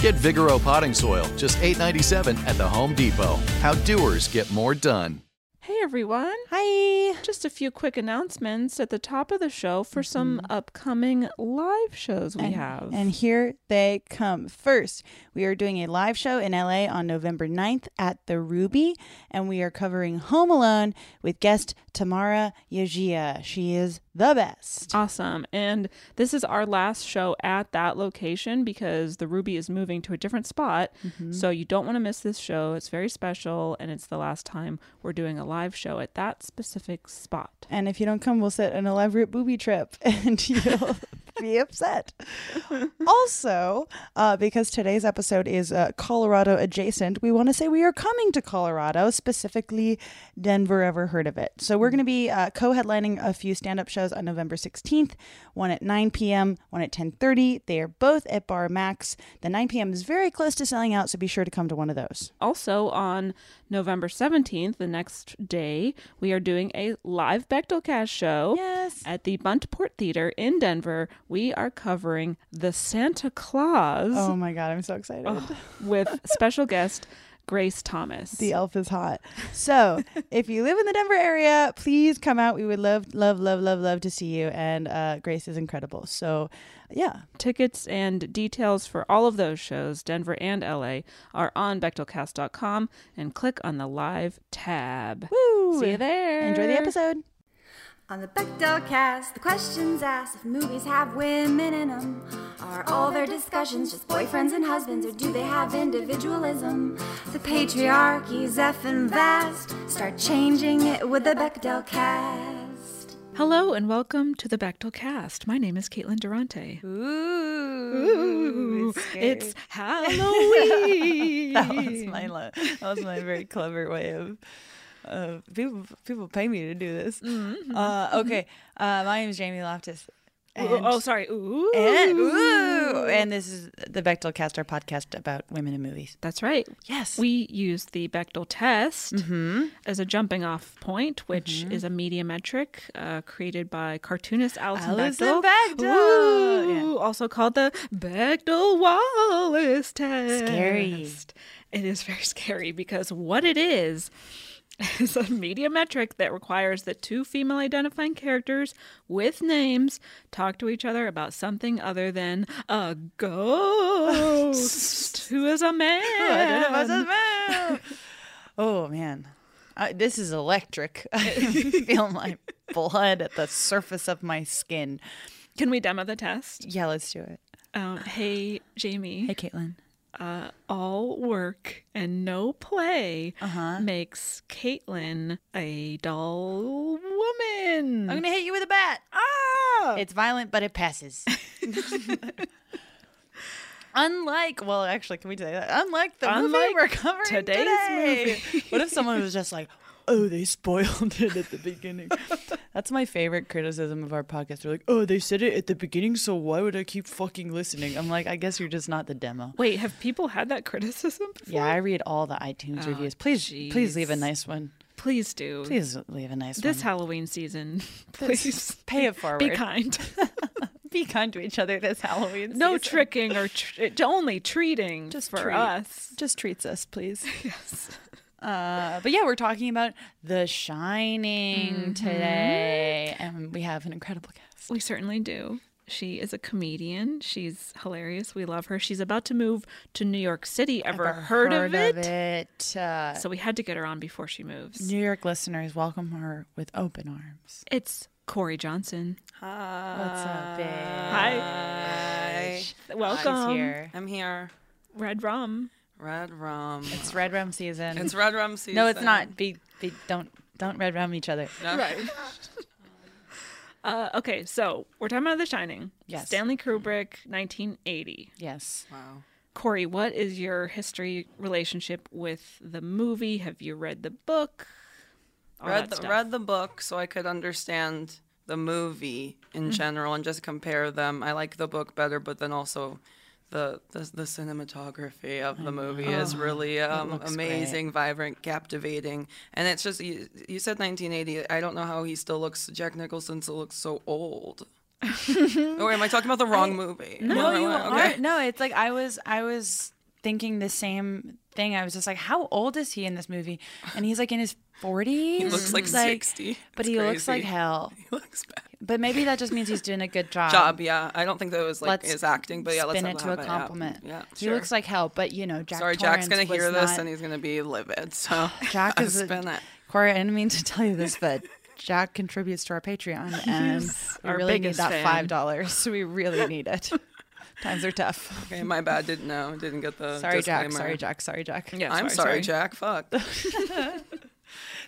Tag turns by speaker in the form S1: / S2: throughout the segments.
S1: Get Vigoro potting soil, just $8.97 at the Home Depot. How doers get more done.
S2: Hey everyone.
S3: Hi.
S2: Just a few quick announcements at the top of the show for some mm-hmm. upcoming live shows we
S3: and,
S2: have.
S3: And here they come. First, we are doing a live show in LA on November 9th at the Ruby, and we are covering Home Alone with guest Tamara Yajia. She is the best.
S2: Awesome. And this is our last show at that location because the Ruby is moving to a different spot.
S3: Mm-hmm.
S2: So you don't want to miss this show. It's very special and it's the last time we're doing a live show at that specific spot.
S3: And if you don't come, we'll set an elaborate booby trip and you'll be upset. also, uh, because today's episode is uh, Colorado adjacent, we want to say we are coming to Colorado, specifically Denver. Ever heard of it? So we're going to be uh, co-headlining a few stand-up shows on November 16th, one at 9 p.m., one at 10:30. They are both at Bar Max. The 9 p.m. is very close to selling out, so be sure to come to one of those.
S2: Also, on November 17th, the next day, we are doing a live Bechdelcast show
S3: Yes.
S2: at the Buntport Theater in Denver. We are covering The Santa Claus
S3: Oh my god, I'm so excited.
S2: Oh, with special guest Grace Thomas.
S3: The elf is hot. So, if you live in the Denver area, please come out. We would love, love, love, love, love to see you. And uh, Grace is incredible. So, yeah.
S2: Tickets and details for all of those shows, Denver and LA, are on Bechdelcast.com and click on the live tab.
S3: Woo!
S2: See you there.
S3: Enjoy the episode.
S4: On the Bechdel cast, the questions asked if movies have women in them. Are all their discussions just boyfriends and husbands, or do they have individualism? The patriarchy's effing vast. Start changing it with the Bechdel cast.
S2: Hello and welcome to the Bechdel Cast. My name is Caitlin Durante.
S3: Ooh.
S2: Ooh it's Halloween.
S3: that was my that was my very clever way of uh, people people pay me to do this. Uh, okay, uh, my name is Jamie Loftus.
S2: Ooh, oh, sorry. Ooh.
S3: And, ooh, and this is the Bechdel Cast, our podcast about women in movies.
S2: That's right.
S3: Yes.
S2: We use the Bechdel test
S3: Mm-hmm.
S2: as a jumping off point, which is a media metric uh, created by cartoonist Alison,
S3: Alison
S2: Bechdel.
S3: Bechdel.
S2: Ooh, Also called the Bechdel Wallace test.
S3: Scary.
S2: It is very scary because what it is is a media metric that requires that two female identifying characters with names talk to each other about something other than a ghost who is a man.
S3: oh man, I, this is electric. I feel my blood at the surface of my skin.
S2: Can we demo the test?
S3: Yeah, let's do it.
S2: Um, hey, Jamie.
S3: Hey, Caitlin.
S2: Uh, all work and no play
S3: Uh-huh.
S2: makes Caitlin a dull woman.
S3: I'm gonna hit you with a bat.
S2: ah!
S3: It's violent, but it passes. Unlike, well, actually, can we say that? Unlike the movie we're covering
S2: today's
S3: today.
S2: movie.
S3: what if someone was just like, "Oh, they spoiled it at the beginning"? That's my favorite criticism of our podcast. They're like, "Oh, they said it at the beginning, so why would I keep fucking listening?" I'm like, "I guess you're just not the demo."
S2: Wait, have people had that criticism before?
S3: Yeah, I read all the iTunes
S2: Oh,
S3: reviews. Please, please leave a nice one.
S2: Please do.
S3: Please leave a nice
S2: This
S3: one.
S2: This Halloween season, please
S3: Pay it forward.
S2: be kind.
S3: Be kind to each other this Halloween. Season.
S2: No
S3: season.
S2: tricking or tr- only treating
S3: Just
S2: for
S3: treat.
S2: us.
S3: Just treats us, please. yes. Uh, but yeah, we're talking about The Shining today, and we have an incredible guest.
S2: We certainly do. She is a comedian. She's hilarious. We love her. She's about to move to New York City. Ever, heard, of it?
S3: it? Uh,
S2: So we had to get her on before she moves.
S3: New York listeners welcome her with open arms.
S2: It's Corie Johnson. Hi.
S3: What's up, babe?
S2: Hi. Welcome.
S3: Here.
S5: I'm here.
S2: Red Rum.
S5: Red rum.
S3: It's Red Rum season.
S5: It's red rum season.
S3: no, it's not. Be, be don't don't Red Rum each other.
S5: No?
S2: Right. Uh, okay, so we're talking about The Shining.
S3: Yes.
S2: Stanley Kubrick, 1980.
S3: Yes.
S5: Wow.
S2: Corie, what is your history relationship with the movie? Have you read the book? All
S5: Read the, read the book so I could understand the movie in
S2: Mm-hmm.
S5: general and just compare them. I like the book better, but then also the the, the cinematography of the movie is really um, amazing, vibrant, captivating, and it's just you, you said 1980. I don't know how he still looks. Jack Nicholson still looks so old. oh, am I talking about the wrong movie?
S3: No, you
S5: okay.
S3: are. No, it's like I was I was thinking the same thing. I was just like, how old is he in this movie? And he's like in his 40s.
S5: He looks like 60.
S3: But
S5: It's
S3: he looks like hell.
S5: He looks bad.
S3: But maybe that just means he's doing a good job.
S5: Job, yeah. I don't think that was like
S3: Let's
S5: his acting, but yeah, let's
S3: spin it to a
S5: have it, yeah.
S3: compliment.
S5: Yeah,
S3: he looks like hell. But you know, Jack.
S5: Sorry, Jack's gonna hear this
S3: not-
S5: and he's gonna be livid. So
S3: Jack is a,
S5: it.
S3: Corie. I didn't mean to tell you this, but Jack contributes to our Patreon, and we really need that
S2: fan.
S3: five dollars. So we really need it. Times are tough.
S5: Okay, my bad. Didn't know. Didn't get the.
S3: Sorry, Jack. Sorry, Jack. Sorry, Jack.
S2: Yeah,
S5: I'm sorry, Jack. Fuck.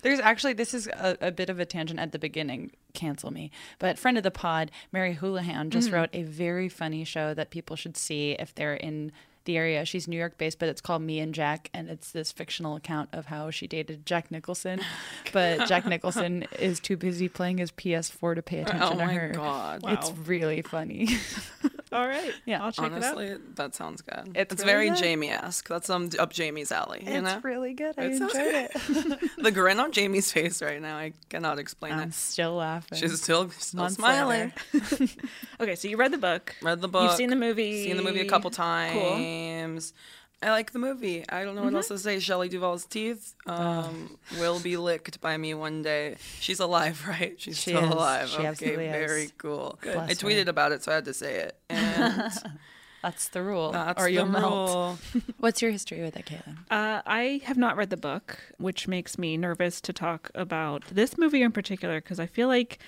S3: There's actually this is a, a bit of a tangent at the beginning. Cancel me, but friend of the pod, Mary Houlihan, just
S5: Mm-hmm.
S3: wrote a very funny show that people should see if they're in the area. She's New York based, but it's called Me and Jack, and it's this fictional account of how she dated Jack Nicholson, but Jack Nicholson is too busy playing his PS4 to pay attention to her.
S5: Oh
S3: to
S5: my
S3: her.
S5: God.
S3: It's really funny.
S2: All right.
S3: Yeah.
S2: I'll check it out.
S5: Honestly, that sounds good.
S3: It's
S5: It's,
S3: really
S5: very
S3: good.
S5: Jamie-esque. That's um up Jamie's alley. You know,
S3: it's really good. I
S5: It sounds
S3: enjoyed it.
S5: the grin on Jamie's face right now. I cannot explain
S3: I'm
S5: it.
S3: still laughing.
S5: She's still still
S3: Months
S5: smiling.
S2: Okay, so you read the book.
S5: Read the book.
S2: You've seen the movie.
S5: Seen the movie a couple times.
S2: Cool.
S5: Times. I like the movie. I don't know what else
S3: Mm-hmm.
S5: to say. Shelley Duvall's teeth um, will be licked by me one day. She's alive, right? She's
S3: She
S5: still
S3: is.
S5: alive.
S3: She
S5: okay,
S3: absolutely is.
S5: very cool.
S3: Bless
S5: I
S3: her.
S5: tweeted about it, so I had to say it. And
S3: That's the rule.
S5: that's
S3: or
S5: the
S3: you'll melt. What's your history with it, Caitlin?
S2: Uh, I have not read the book, which makes me nervous to talk about this movie in particular because I feel like,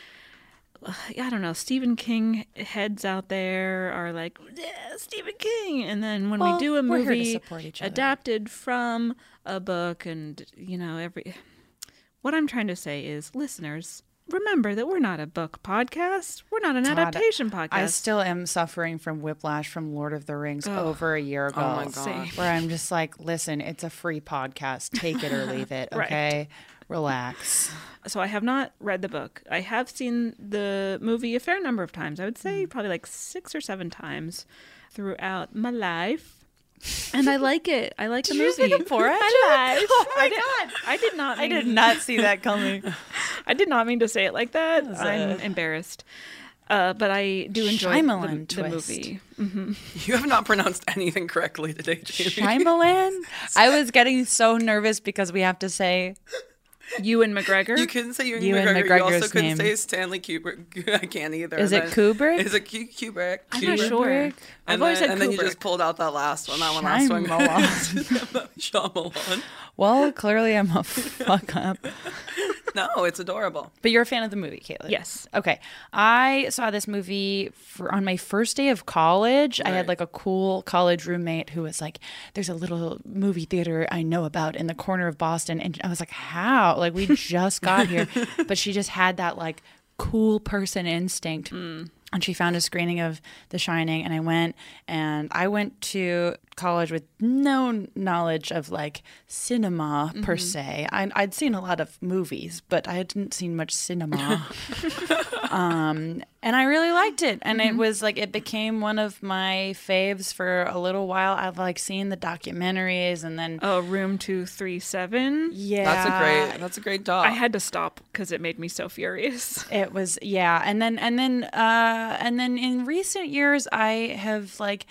S2: I don't know, Stephen King heads out there are like, yeah, Stephen King. And then when
S3: Well,
S2: we do a
S3: we're here to
S2: movie
S3: support each other.
S2: adapted from a book, and, you know, every. What I'm trying to say is, listeners, remember that we're not a book podcast. We're not an
S3: God,
S2: adaptation podcast.
S3: I still am suffering from whiplash from Lord of the Rings over a year oh ago.
S5: Oh my God.
S3: Where I'm just like, listen, it's a free podcast. Take it or leave it.
S2: Right.
S3: Okay. Relax.
S2: so I have not read the book. I have seen the movie a fair number of times. I would say hmm. probably like six or seven times throughout my life. And I like it. I like the
S3: Did you
S2: movie.
S3: just make a Borat
S2: My
S3: joke? Oh my
S2: I did,
S3: God.
S2: I did not.
S3: I did not see that coming.
S2: I did not mean to say it like that.
S3: was
S2: I'm
S3: a-
S2: embarrassed. Uh, but I do enjoy
S3: Shyamalan
S2: the, the
S3: twist.
S2: movie.
S5: You have not pronounced anything correctly today, Jamie.
S3: Shyamalan? I was getting so nervous because we have to say
S2: Ewan McGregor.
S5: You couldn't say Ewan
S3: Ewan
S5: McGregor. You also couldn't
S3: name.
S5: say Stanley Kubrick. I can't either.
S3: Is
S5: And
S3: it Kubrick?
S5: Is it Ku- Kubrick?
S2: I'm not
S5: Kubrick?
S2: sure.
S3: Kubrick?
S2: I've
S5: And,
S2: always
S5: then,
S2: said
S5: and then you just pulled out that last one. That one last one.
S3: Shyamalan.
S5: Shyamalan.
S3: well, clearly I'm a fuck up.
S5: No, it's adorable.
S3: But you're a fan of the movie, Caitlin.
S2: Yes.
S3: Okay. I saw this movie for, on my first day of college. I had like a cool college roommate who was like, "There's a little movie theater I know about in the corner of Boston," and I was like, "How? Like we just got here," but she just had that like cool person instinct. Hmm. And she found a screening of The Shining, and I went and I went to college with no knowledge of like cinema per se. I, I'd seen a lot of movies, but I hadn't seen much cinema. um, and I really liked it. And it was like, it became one of my faves for a little while. I've like seen the documentaries and then.
S2: Oh, Room 237.
S3: Yeah.
S5: That's a great. That's a great doc.
S2: I had to stop because it made me so furious.
S3: It was yeah, and then and then uh, and then in recent years, I have like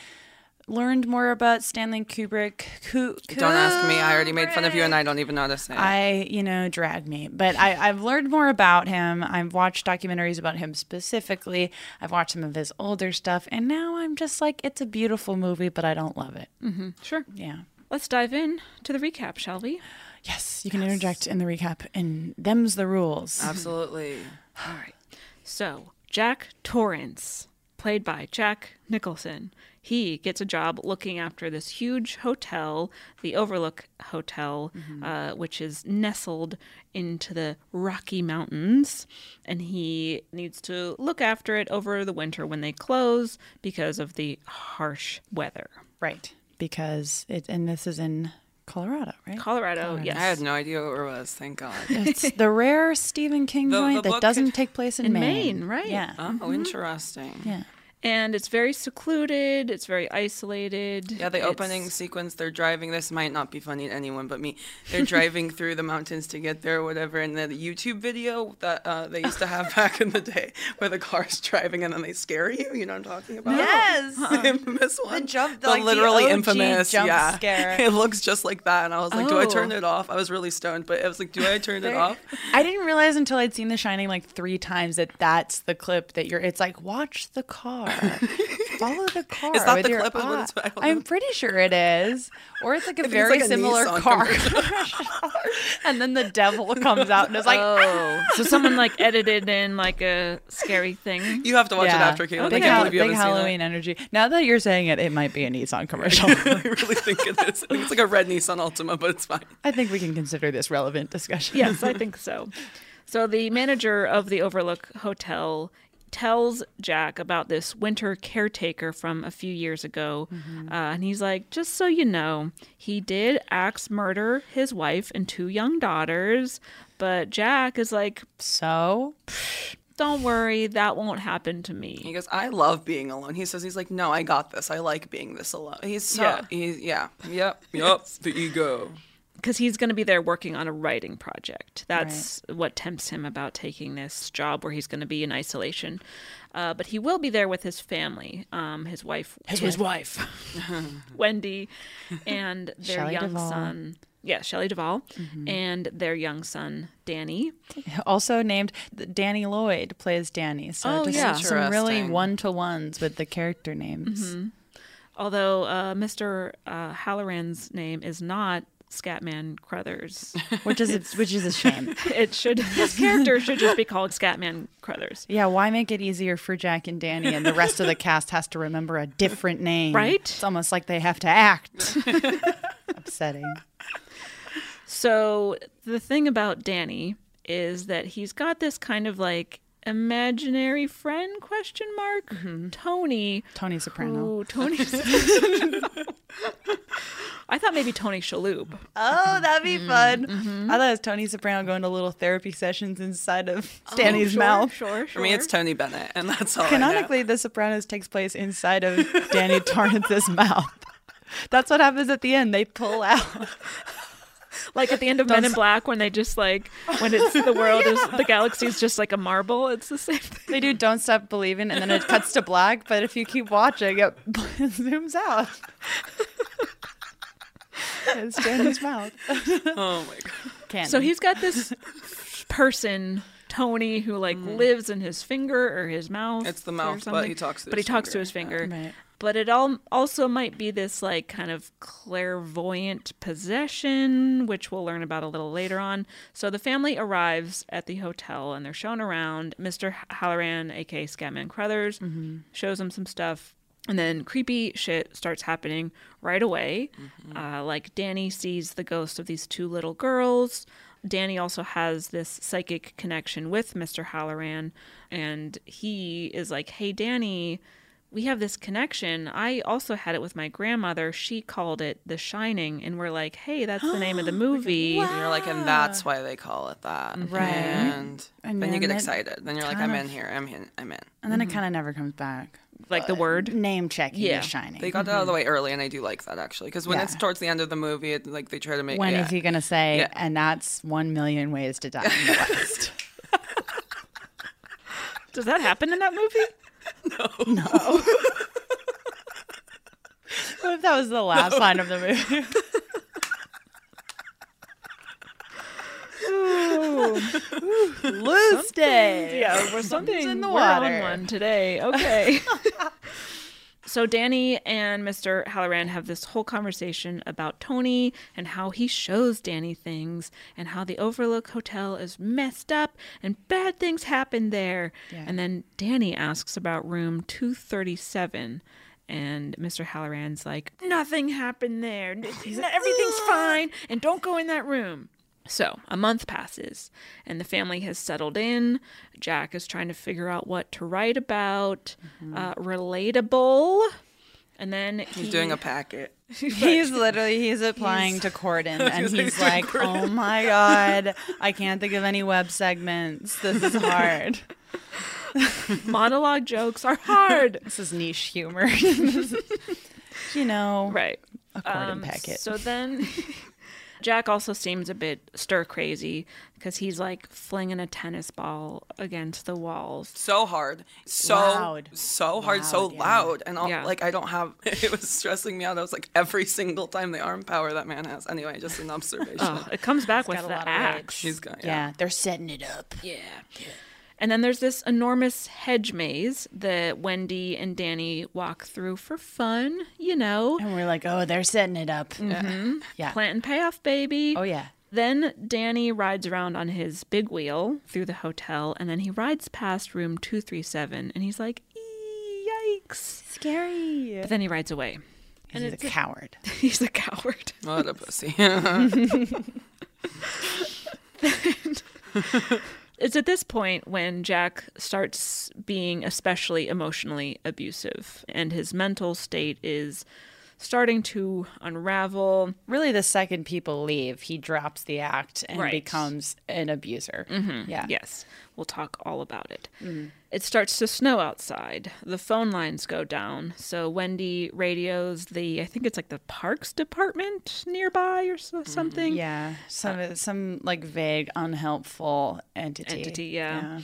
S3: learned more about Stanley Kubrick. Ku-
S5: Don't ask me. I already made fun of you, and I don't even know how to say. it.
S3: I, you know, drag me. But I, I've learned more about him. I've watched documentaries about him specifically. I've watched some of his older stuff. And now I'm just like, it's a beautiful movie, but I don't love it.
S2: Mm-hmm. Sure.
S3: Yeah.
S2: Let's dive in to the recap, shall we?
S3: Yes, you can interject in the recap, and them's the rules.
S5: Absolutely.
S2: All right. So, Jack Torrance, played by Jack Nicholson, he gets a job looking after this huge hotel, the Overlook Hotel, uh, which is nestled into the Rocky Mountains. And he needs to look after it over the winter when they close because of the harsh weather.
S3: Right. Because it, and this is in Colorado, right?
S2: Colorado, yes.
S5: I had no idea where it was. Thank God.
S3: It's the rare Stephen King
S5: The-
S3: joint
S5: the
S3: that doesn't
S5: could-
S3: take place in,
S2: In
S3: Maine.
S2: Maine, right.
S3: Yeah.
S5: Oh, interesting.
S3: Yeah.
S2: And it's very secluded, it's very isolated.
S5: Yeah, the
S2: It's-
S5: opening sequence, they're driving. This might not be funny to anyone but me. They're driving through the mountains to get there or whatever. And then the YouTube video that uh, they used to have back in the day where the car's driving and then they scare you. You know what I'm talking about?
S3: Yes.
S5: The infamous one.
S3: jump-
S5: the
S3: like the
S5: literally
S3: OG
S5: infamous
S3: jump
S5: yeah.
S3: scare.
S5: It looks just like that. And I was like, do I turn
S2: Oh.
S5: it off? I was really stoned, but I was like, do I turn it off?
S3: I didn't realize until I'd seen The Shining like three times that that's the clip that you're. It's like watch the car, follow the car.
S5: Is that
S3: with
S5: the
S3: your
S5: clip of what it's- I don't
S3: I'm pretty sure it is, or it's like a
S5: think
S3: very
S5: like a
S3: similar
S5: Nissan
S3: car. and then the devil comes out and is like,
S2: Oh, ah! so someone like edited in like a scary thing.
S5: You have to watch
S3: yeah.
S5: it after, Caitlin.
S3: Big,
S5: I can't believe you
S3: big
S5: haven't seen it.
S3: Halloween energy. Now that you're saying it, it might be a Nissan commercial.
S5: I really think it is. I think it's like a red Nissan Altima, but it's fine.
S3: I think we can consider this relevant discussion.
S2: Yes, I think so. So the manager of the Overlook Hotel tells Jack about this winter caretaker from a few years ago. Uh, and he's like, just so you know, he did axe murder his wife and two young daughters. But Jack is like,
S3: So
S2: don't worry, that won't happen to me.
S5: He goes, I love being alone. He says, he's like, no, I got this. I like being this alone. He's so,
S2: Yeah.
S5: he's, yeah, yep, yep, the ego.
S2: Because he's going to be there working on a writing project. That's what tempts him about taking this job where he's going to be in isolation. Uh, but he will be there with his family, um, his wife, his, wife, Wendy, and their
S3: Shelley
S2: young
S3: Duvall.
S2: son. Yeah, Shelley Duvall, and their young son, Danny.
S3: also named Danny Lloyd plays Danny. So
S2: Oh,
S3: just
S2: yeah.
S3: some really one to ones with the character names.
S2: Although uh, Mr. Uh, Halloran's name is not Scatman Crothers.
S3: Which is a, which is a shame.
S2: it should his character should just be called Scatman Crothers.
S3: Yeah, why make it easier for Jack and Danny and the rest of the cast has to remember a different name?
S2: Right?
S3: It's almost like they have to act. Upsetting.
S2: So the thing about Danny is that he's got this kind of like imaginary friend question mark mm-hmm. Tony
S3: Tony Soprano.
S2: who Tony I thought maybe Tony Shalhoub.
S3: Oh, that'd be mm-hmm. fun. Mm-hmm. I thought it was Tony Soprano going to little therapy sessions inside of oh, Danny's
S2: sure,
S3: mouth.
S2: Sure, sure.
S5: For me, it's Tony Bennett, and that's all. I know.
S3: Canonically, The Sopranos takes place inside of Danny Torrance's mouth. That's what happens at the end. They pull out.
S2: like at the end of Men in Black when they just like when it's the world is the galaxy is just like a marble. It's the same thing.
S3: They do "Don't Stop Believing" and then it cuts to black. But if you keep watching, it zooms out. it's Danny's mouth.
S5: Oh my god.
S3: Canon.
S2: So he's got this person, Tony, who like mm. lives in his finger or his mouth.
S5: It's the
S2: or
S5: mouth, but
S2: something.
S5: he talks to
S2: But
S5: his
S2: he talks to his finger.
S3: Right.
S2: But it all also might be this like kind of clairvoyant possession, which we'll learn about a little later on. So the family arrives at the hotel and they're shown around. Mr. Halloran, aka Scatman Crothers, mm-hmm. shows them some stuff. And then creepy shit starts happening right away. Mm-hmm. Uh, like Danny sees the ghost of these two little girls. Danny also has this psychic connection with Mr. Halloran, and he is like, "Hey, Danny, we have this connection. I also had it with my grandmother. She called it The Shining, and we're like, hey, that's the name of the movie.
S5: And you're like, and that's why they call it that. Mm-hmm.
S3: Right.
S5: And,
S3: And
S5: then you get excited. Then you're like, I'm
S3: of-
S5: in here. I'm in. I'm in.
S3: And then it mm-hmm. kind of never comes back.
S2: Like the word.
S3: Uh, name checking
S2: Yeah.
S3: The Shining.
S5: They got that out of the mm-hmm. way early, and I do like that actually, because when
S3: Yeah.
S5: it's towards the end of the movie, it, like they try to make.
S3: When is
S5: yeah.
S3: he going to say,
S5: Yeah.
S3: and that's one million ways to die in the West?
S2: Does that happen in that movie?
S3: what if that was the last line of the movie? Loose day.
S2: Yeah, we're something
S3: in the
S2: we're
S3: water.
S2: on one today. Okay. so Danny and Mr. Halloran have this whole conversation about Tony and how he shows Danny things and how the Overlook Hotel is messed up and bad things happen there.
S3: Yeah.
S2: And then Danny asks about room 237. And Mr. Halloran's like, nothing happened there. Everything's fine. And don't go in that room. So a month passes, and the family has settled in. Jack is trying to figure out what to write about. Uh, relatable. And then
S5: He's doing a packet.
S3: He's literally he's applying to Corden and he's like,
S5: Corden.
S3: "Oh my god, I can't think of any web segments. This is hard.
S2: monologue jokes are hard.
S3: this is niche humor." Is- you know,
S2: right.
S3: a Corden
S2: Um,
S3: packet.
S2: So then Jack also seems a bit stir crazy because he's like flinging a tennis ball against the walls.
S5: So hard, so
S3: Loud.
S5: so hard, so
S3: Loud, yeah.
S5: loud, and all,
S2: Yeah.
S5: like I don't have. It was stressing me out. I was like every single time the arm power that man has. Anyway, just an observation.
S2: Oh, it comes back with
S3: got a
S2: the
S3: lot of
S2: axe.
S5: He's got yeah.
S3: yeah, they're setting it up.
S2: Yeah. And then there's this enormous hedge maze that Wendy and Danny walk through for fun, you know,
S3: And we're like, "Oh, they're setting it up." Mm-hmm. Yeah.
S2: plant and payoff, baby.
S3: Oh yeah.
S2: Then Danny rides around on his big wheel through the hotel, and then he rides past room 237, and he's like, yikes.
S3: Scary.
S2: But then he rides away.
S3: And he's a coward.
S2: He's a coward.
S5: What a pussy.
S2: It's at this point when Jack starts being especially emotionally abusive, and his mental state is starting to unravel.
S3: Really, the second people leave, he drops the act and
S2: Right.
S3: becomes an abuser. Mm-hmm. Yeah.
S2: Yes, we'll talk all about it. Mm-hmm. It starts to snow outside. The phone lines go down. So Wendy radios the, I think it's like the parks department nearby or so, mm-hmm. something.
S3: Yeah, some uh, some like vague, unhelpful entity.
S2: Entity, yeah.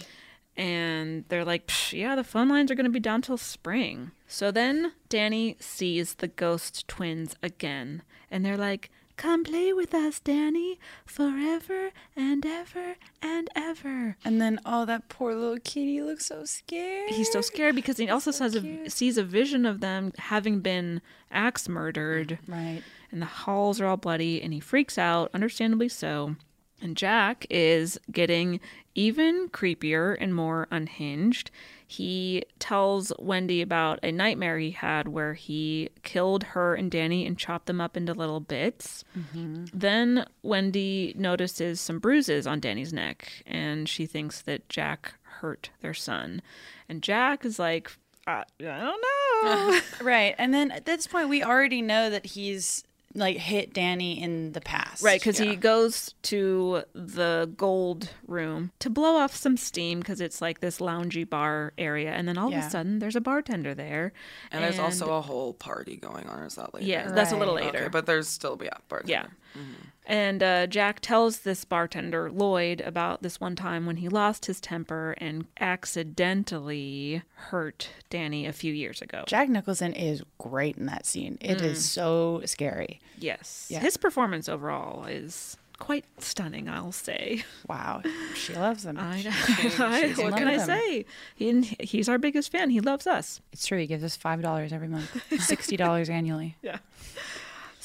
S2: And they're like, "Psh, yeah, the phone lines are going to be down till spring. So then Danny sees the ghost twins again. And they're like, come play with us, Danny, forever and ever and ever.
S3: And then, oh, that poor little kitty looks so scared.
S2: He's so scared because he also says a, sees a vision of them having been axe murdered.
S3: Right.
S2: And the halls are all bloody, and he freaks out, understandably so. And Jack is getting even creepier and more unhinged. He tells Wendy about a nightmare he had where he killed her and Danny and chopped them up into little bits. Mm-hmm. Then Wendy notices some bruises on Danny's neck, and she thinks that Jack hurt their son. And Jack is like, I, I don't know.
S3: Right. And then at this point, we already know that he's like hit Danny in the past.
S2: Right, because he goes to the gold room to blow off some steam because it's like this loungy bar area, and then all of a sudden there's a bartender there,
S5: And there's also a whole party going on. Or is that later?
S2: Yeah, that's a little later.
S5: Okay, but there's still yeah, party.
S2: yeah. Mm-hmm. And uh, Jack tells this bartender Lloyd about this one time when he lost his temper and accidentally hurt Danny a few years ago.
S3: Jack Nicholson is great in that scene. It is so scary.
S2: yes,
S3: Yeah.
S2: his performance overall is quite stunning. I'll say.
S3: Wow. She loves him.
S2: I, I,
S3: she's in
S2: what
S3: love
S2: can I
S3: him.
S2: say? He, he's our biggest fan. He loves us.
S3: It's true. He gives us $5 every month, $60 annually.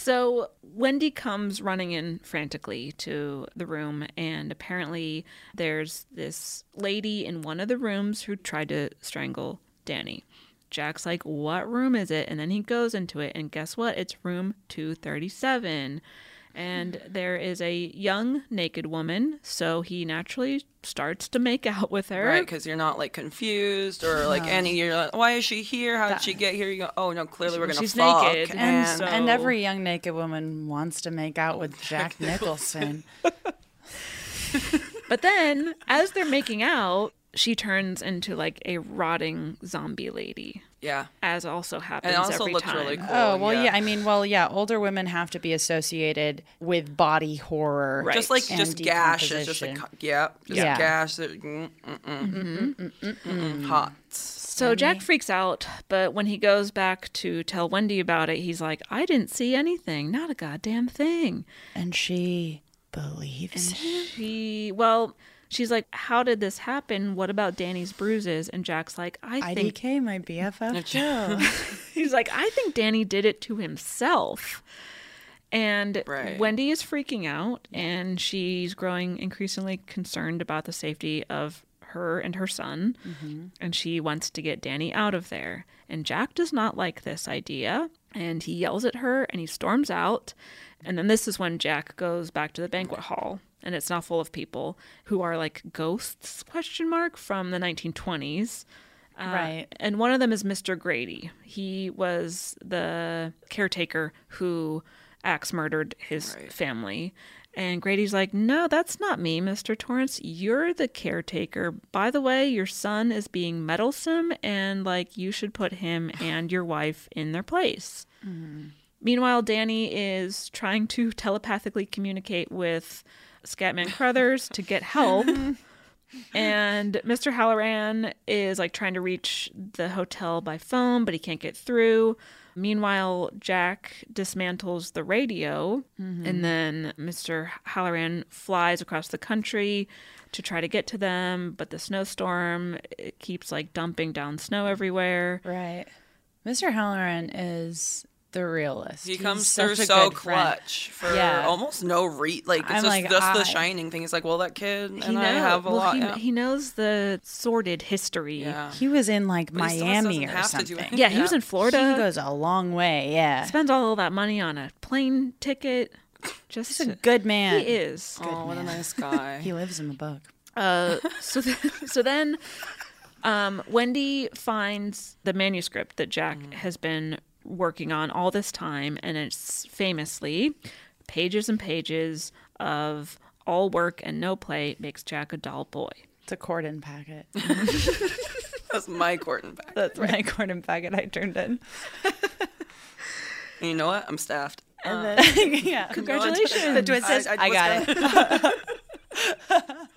S2: So Wendy comes running in frantically to the room, and apparently there's this lady in one of the rooms who tried to strangle Danny. Jack's like, What room is it? And then he goes into it, and guess what? It's room 237. And there is a young naked woman, so he naturally starts to make out with her.
S5: Right, because you're not like confused or like any. You're like, why is she here? How did she get here? You go, oh no, clearly we're gonna
S2: She's
S5: fuck.
S2: naked,
S3: And,
S5: and
S2: so-
S3: and every young naked woman wants to make out with Jack Nicholson.
S2: But then, as they're making out, she turns into like a rotting zombie lady,
S5: yeah,
S2: as also happens
S5: and it also
S2: every
S5: looks
S2: time.
S5: really cool.
S3: Oh, well, yeah. I mean, well, yeah, older women have to be associated with body horror.
S2: Right.
S5: just like
S3: and
S5: just gashes, just like yeah, just
S3: Yeah.
S5: gash. that- mm, mm, mm, mm, mm, mm, Hot.
S2: So Jack freaks out, but when he goes back to tell Wendy about it, he's like, I didn't see anything, not a goddamn thing.
S3: And she believes him.
S2: She, well, she's like, How did this happen? What about Danny's bruises? And Jack's like, I think,
S3: IDK, my BFF Joe.
S2: he's like, I think Danny did it to himself. And
S5: Right.
S2: Wendy is freaking out and she's growing increasingly concerned about the safety of her and her son. Mm-hmm. And she wants to get Danny out of there. And Jack does not like this idea. And he yells at her and he storms out. And then this is when Jack goes back to the banquet hall. And it's now full of people who are like ghosts question mark from the 1920s. Uh,
S3: Right.
S2: And one of them is Mr. Grady. He was the caretaker who axe murdered his family. And Grady's like, No, that's not me, Mr. Torrance. You're the caretaker. By the way, your son is being meddlesome, and like, you should put him and your wife in their place. Meanwhile, Danny is trying to telepathically communicate with Scatman Crothers to get help. And Mr. Halloran is like trying to reach the hotel by phone, but he can't get through. Meanwhile, Jack dismantles the radio, mm-hmm. and then Mr. Halloran flies across the country to try to get to them, but the snowstorm it keeps like dumping down snow everywhere.
S3: Right. Mr. Halloran is the realist.
S5: He
S3: He's
S5: comes
S3: such
S5: through so
S3: good friend.
S5: clutch for
S3: Yeah.
S5: almost no re like it's
S3: I'm
S5: just,
S3: like,
S5: just
S3: I-
S5: the shining thing. He's like, well, that kid and
S2: He
S5: I have a
S2: well,
S5: lot.
S2: He,
S5: yeah.
S2: he knows the sordid history.
S5: yeah.
S3: He was in like
S5: But
S3: Miami or
S5: have to do
S3: something.
S5: anything.
S2: Yeah, he was in Florida.
S3: He goes a long way. Yeah.
S2: spends all that money on a plane ticket. Just
S3: He's a good man.
S2: He is.
S5: Oh, what a nice guy.
S3: He lives in the book.
S2: Uh, so th- so then, um, Wendy finds the manuscript that Jack
S5: Mm-hmm.
S2: has been working on all this time, and it's famously pages and pages of all work and no play makes Jack a dull boy.
S3: It's a Corden packet.
S5: That's my Corden packet.
S3: That's my Corden packet I turned in.
S5: You know what? I'm staffed.
S3: And uh, then, yeah.
S2: Congratulations.
S3: The twist is,
S5: I-
S3: I,
S5: I
S3: got
S5: was
S3: it.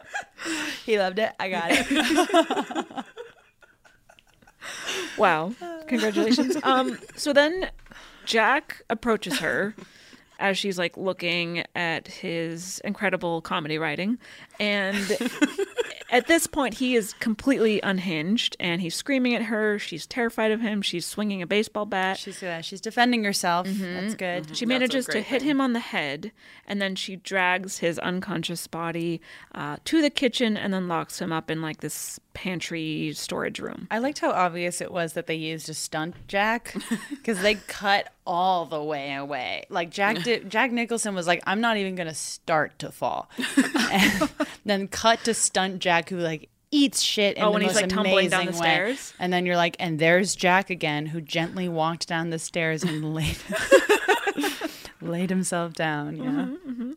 S3: he loved it. I got it.
S2: Wow. Congratulations. um so then Jack approaches her as she's like looking at his incredible comedy writing and at this point he is completely unhinged and he's screaming at her she's terrified of him she's swinging a baseball bat
S3: She's uh, she's defending herself. That's good.
S2: she
S5: a
S2: manages to hit
S5: thing.
S2: him on the head and then she drags his unconscious body uh, to the kitchen and then locks him up in like this pantry storage room
S3: I liked how obvious it was that they used a stunt Jack because they cut all the way away. Like Jack did, Jack Nicholson was like, "I'm not even gonna start to fall," and then cut to stunt Jack who like eats shit in
S2: Oh,
S3: the most
S2: like, tumbling down
S3: amazing
S2: the
S3: way.
S2: stairs?
S3: And then you're like, and there's Jack again who gently walked down the stairs and laid laid himself down. Yeah.
S2: Mm-hmm.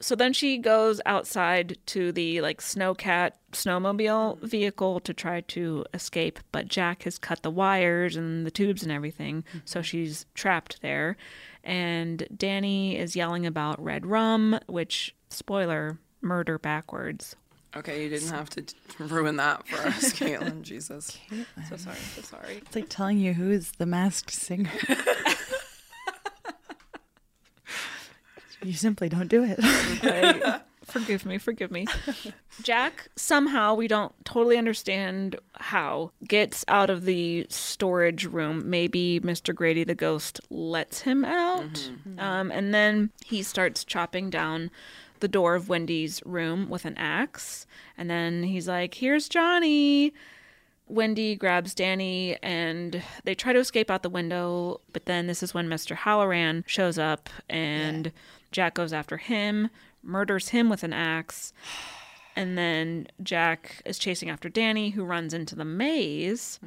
S2: So then she goes outside to the like snowcat snowmobile vehicle to try to escape, but Jack has cut the wires and the tubes and everything, so mm-hmm. she's trapped there. And Danny is yelling about red rum, which spoiler, murder backwards.
S5: Okay, you didn't have to ruin that for us, Caitlin. Jesus.
S2: So sorry, so sorry.
S3: It's like telling you who is the masked singer. you simply don't do it.
S2: I- forgive me, forgive me. Jack, somehow, we don't totally understand how, gets out of the storage room. Maybe Mr. Grady the ghost lets him out. Um, and then he starts chopping down the door of Wendy's room with an axe. And then he's like, Here's Johnny. Wendy grabs Danny and they try to escape out the window, but then this is when Mr. Halloran shows up and Jack goes after him, murders him with an axe. And then Jack is chasing after Danny, who runs into the maze.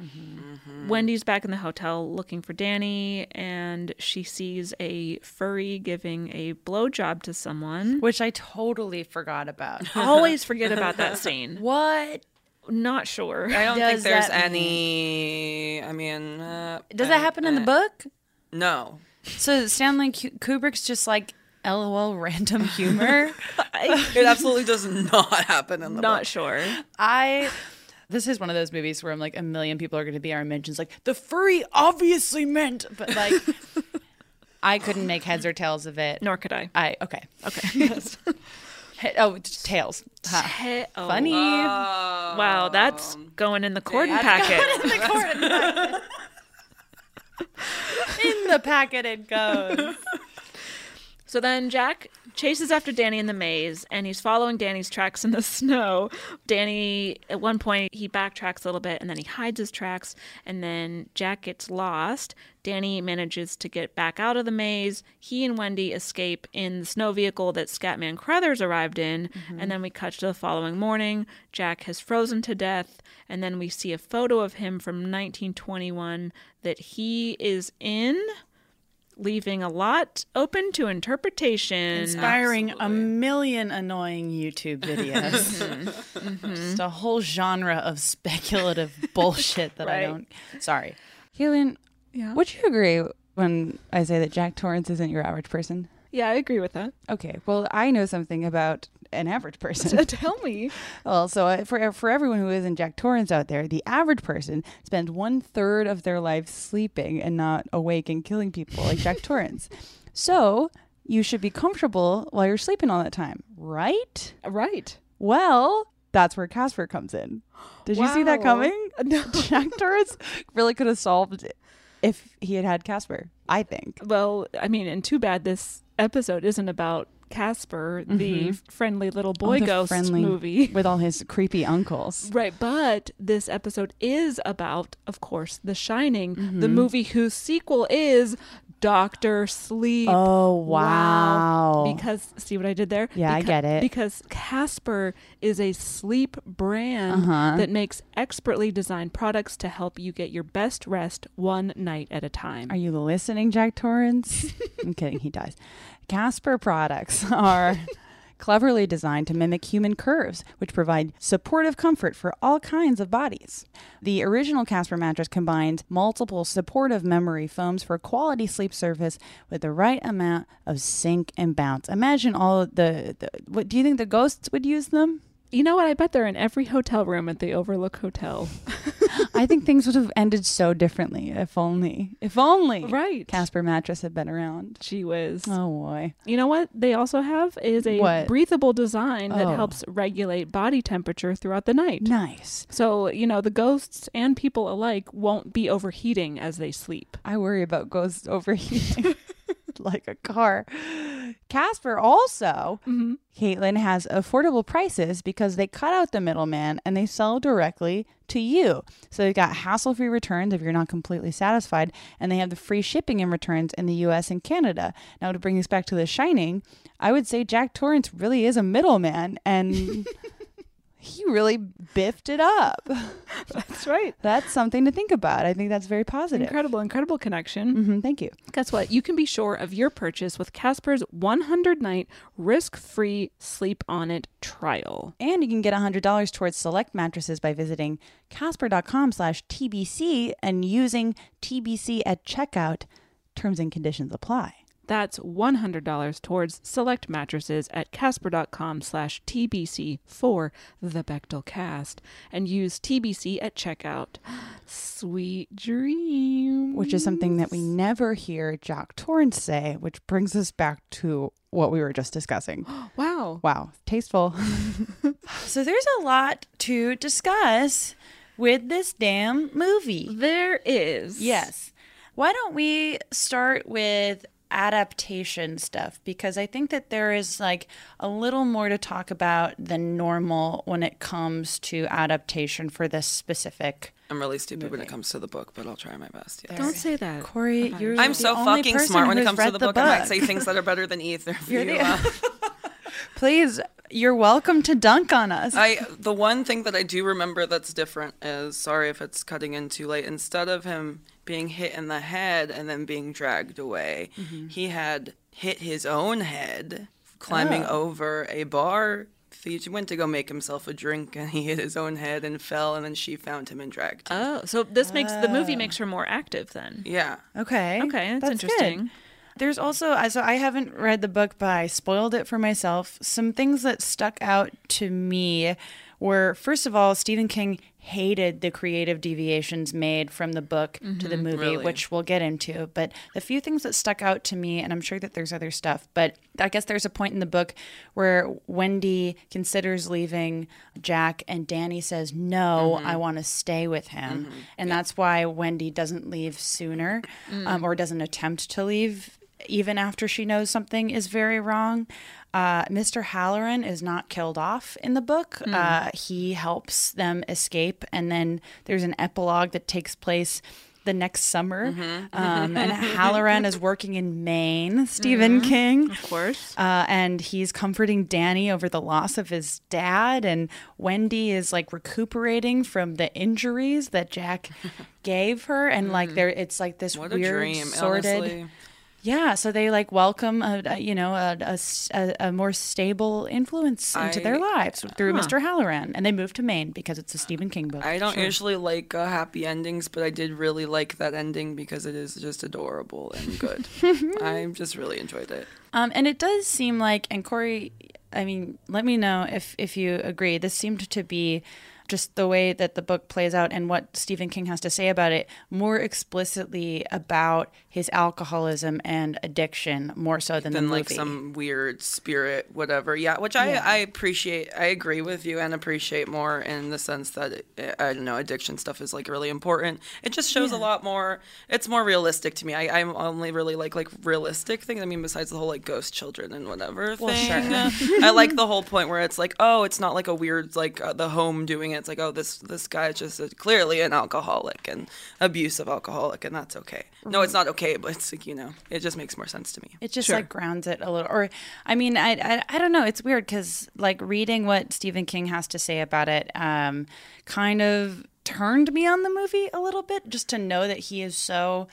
S2: Wendy's back in the hotel looking for Danny, and she sees a furry giving a blowjob to someone.
S3: Which I totally forgot about.
S2: Always forget about that scene.
S3: What?
S2: Not sure.
S5: I don't
S3: Does
S5: think there's
S3: that
S5: any. I mean, uh,
S3: Does that happen in the book?
S5: no.
S3: So Stanley Kubrick's just like LOL random humor.
S5: It absolutely does not happen in the
S2: Not
S5: book.
S2: sure.
S3: I this is one of those movies where I'm like a million people are going to be our mentions like the furry obviously meant but like I couldn't make heads or tails of it.
S2: Nor could I.
S3: I okay.
S2: Okay. Yes.
S3: Oh, tails. Ha.
S2: He- oh,
S3: Funny.
S2: Oh, wow, um, that's going in the Corden packet.
S3: In the packet it goes.
S2: So then Jack chases after Danny in the maze and he's following Danny's tracks in the snow. Danny, at one point, he backtracks a little bit and then he hides his tracks and then Jack gets lost. Danny manages to get back out of the maze. He and Wendy escape in the snow vehicle that Scatman Crothers arrived in. Mm-hmm. And then we cut to the following morning. Jack has frozen to death. And then we see a photo of him from 1921 that he is in leaving a lot open to interpretation.
S3: Inspiring a million annoying YouTube videos. Mm-hmm. Mm-hmm. Just a whole genre of speculative bullshit that I don't. Sorry. Caitlin,
S2: Yeah.
S3: would you agree when I say that Jack Torrance isn't your average person?
S2: Yeah, I agree with that.
S3: Okay, well, I know something about an average person.
S2: Tell me.
S3: well, so uh, for for everyone who isn't Jack Torrance out there, the average person spends one third of their life sleeping and not awake and killing people like Jack Torrance. So you should be comfortable while you're sleeping all that time, right?
S2: Right.
S3: Well, that's where Casper comes in. Did you see that coming?
S2: No.
S3: Jack Torrance really could have solved it if he had had Casper. I think.
S2: Well, I mean, and too bad this episode isn't about Casper, the friendly little boy
S3: Oh,
S2: ghost
S3: friendly-
S2: movie.
S3: with all his creepy uncles.
S2: Right, but this episode is about, of course, The Shining, the
S3: Mm-hmm.
S2: movie whose sequel is Doctor Sleep.
S3: Oh, wow.
S2: Because see what I did there?
S3: Yeah, I get it.
S2: Because Casper is a sleep brand
S3: Uh-huh.
S2: that makes expertly designed products to help you get your best rest one night at a time.
S3: Are you listening, Jack Torrance? I'm kidding, he dies. Casper products are cleverly designed to mimic human curves, which provide supportive comfort for all kinds of bodies. The original Casper mattress combines multiple supportive memory foams for a quality sleep surface with the right amount of sink and bounce. Imagine all the, the what do you think the ghosts would use them?
S2: You know what? I bet they're in every hotel room at the Overlook Hotel.
S3: I think things would have ended so differently if only, if only
S2: Right.
S3: Casper mattress had been around.
S2: Gee whiz.
S3: Oh boy.
S2: You know what they also have is a
S3: What?
S2: breathable design that
S3: Oh.
S2: helps regulate body temperature throughout the night.
S3: Nice.
S2: So, you know, the ghosts and people alike won't be overheating as they sleep.
S3: I worry about ghosts overheating like a car. Casper also, mm-hmm. Caitlin, has affordable prices because they cut out the middleman and they sell directly to you. So they've got hassle free returns if you're not completely satisfied, and they have the free shipping and returns in the US and Canada. Now, to bring this back to The Shining, I would say Jack Torrance really is a middleman and. He really biffed it up.
S2: That's right.
S3: That's something to think about. I think that's very positive.
S2: Incredible, incredible connection.
S3: hmm thank you.
S2: Guess what? You can be sure of your purchase with Casper's 100 night risk free sleep on it trial.
S3: And you can get $100 towards select mattresses by visiting casper.com slash TBC and using TBC at checkout. Terms and conditions apply.
S2: That's $100 towards select mattresses at casper.com slash TBC for the Bechdel cast and use TBC at checkout. Sweet dream.
S3: Which is something that we never hear Jack Torrance say, which brings us back to what we were just discussing.
S2: Wow.
S3: Wow, tasteful. so there's a lot to discuss with this damn movie.
S2: There is.
S3: Yes. Why don't we start with adaptation stuff? Because I think that there is like a little more to talk about than normal when it comes to adaptation for this specific
S5: I'm really stupid when it comes to the book, but I'll try my best. Yes.
S2: Don't say that.
S3: Corie, you're
S5: I'm so
S3: only
S5: fucking
S3: person
S5: smart when it comes to
S3: read
S5: the book. I might say things that are better than either of
S3: You're
S5: you.
S3: the-
S5: uh,
S3: Please, you're welcome to dunk on us.
S5: I the one thing that I do remember that's different is sorry if it's cutting in too late. Instead of him being hit in the head and then being dragged away,
S3: Mm-hmm.
S5: he had hit his own head climbing
S3: Oh.
S5: over a bar. He went to go make himself a drink and he hit his own head and fell and then she found him and dragged him.
S2: Oh, so this makes the movie makes her more active then.
S5: yeah.
S3: Okay.
S2: Okay, that's
S3: good.
S2: interesting.
S3: There's also I- so I haven't read the book, but I spoiled it for myself. Some things that stuck out to me were first of all, Stephen King hated the creative deviations made from the book to the mm-hmm. movie,
S5: Really?
S3: which we'll get into. But the few things that stuck out to me, and I'm sure that there's other stuff, but I guess there's a point in the book where Wendy considers leaving Jack, and Danny says, No, mm-hmm. I want to stay with him. Mm-hmm. And that's why Wendy doesn't leave sooner mm. um, or doesn't attempt to leave even after she knows something is very wrong. Uh, Mr. Hallorann is not killed off in the book. Uh, he helps them escape, and then there's an epilogue that takes place the next summer. Um, and Hallorann is working in Maine, Stephen King.
S2: Of course.
S3: Uh, and he's comforting Danny over the loss of his dad, and Wendy is like recuperating from the injuries that Jack gave her, and like there, it's like this
S5: What
S3: weird
S5: dream,
S3: sorted.
S5: honestly.
S3: Yeah, so they like welcome a, a you know a, a a- more stable influence into their lives through Mr. Hallorann, and they moved to Maine because it's a Stephen King book.
S5: I don't usually like uh, happy endings, but I did really like that ending because it is just adorable and good. I just really enjoyed it.
S3: Um, and it does seem like, and Corie, I mean, let me know if if you agree. This seemed to be just the way that the book plays out and what Stephen King has to say about it more explicitly about his alcoholism and addiction more so than,
S5: Than like some weird spirit, whatever. Yeah, which I, I appreciate. I agree with you and appreciate more in the sense that I don't know, addiction stuff is like really important. It just shows a lot more. It's more realistic to me. I, I only really like like realistic things. I mean, besides the whole like ghost children and whatever thing. uh, I like the whole point where it's like, oh, it's not like a weird like uh, the home doing it. It's like, oh, this this guy is just a, clearly an alcoholic and abusive alcoholic, and that's okay. No, it's not okay, but it's like you know, it just makes more sense to me.
S3: It just like grounds it a little, or I mean, I I, I don't know. It's weird because like reading what Stephen King has to say about it, um, kind of turned me on the movie a little bit, just to know that he is so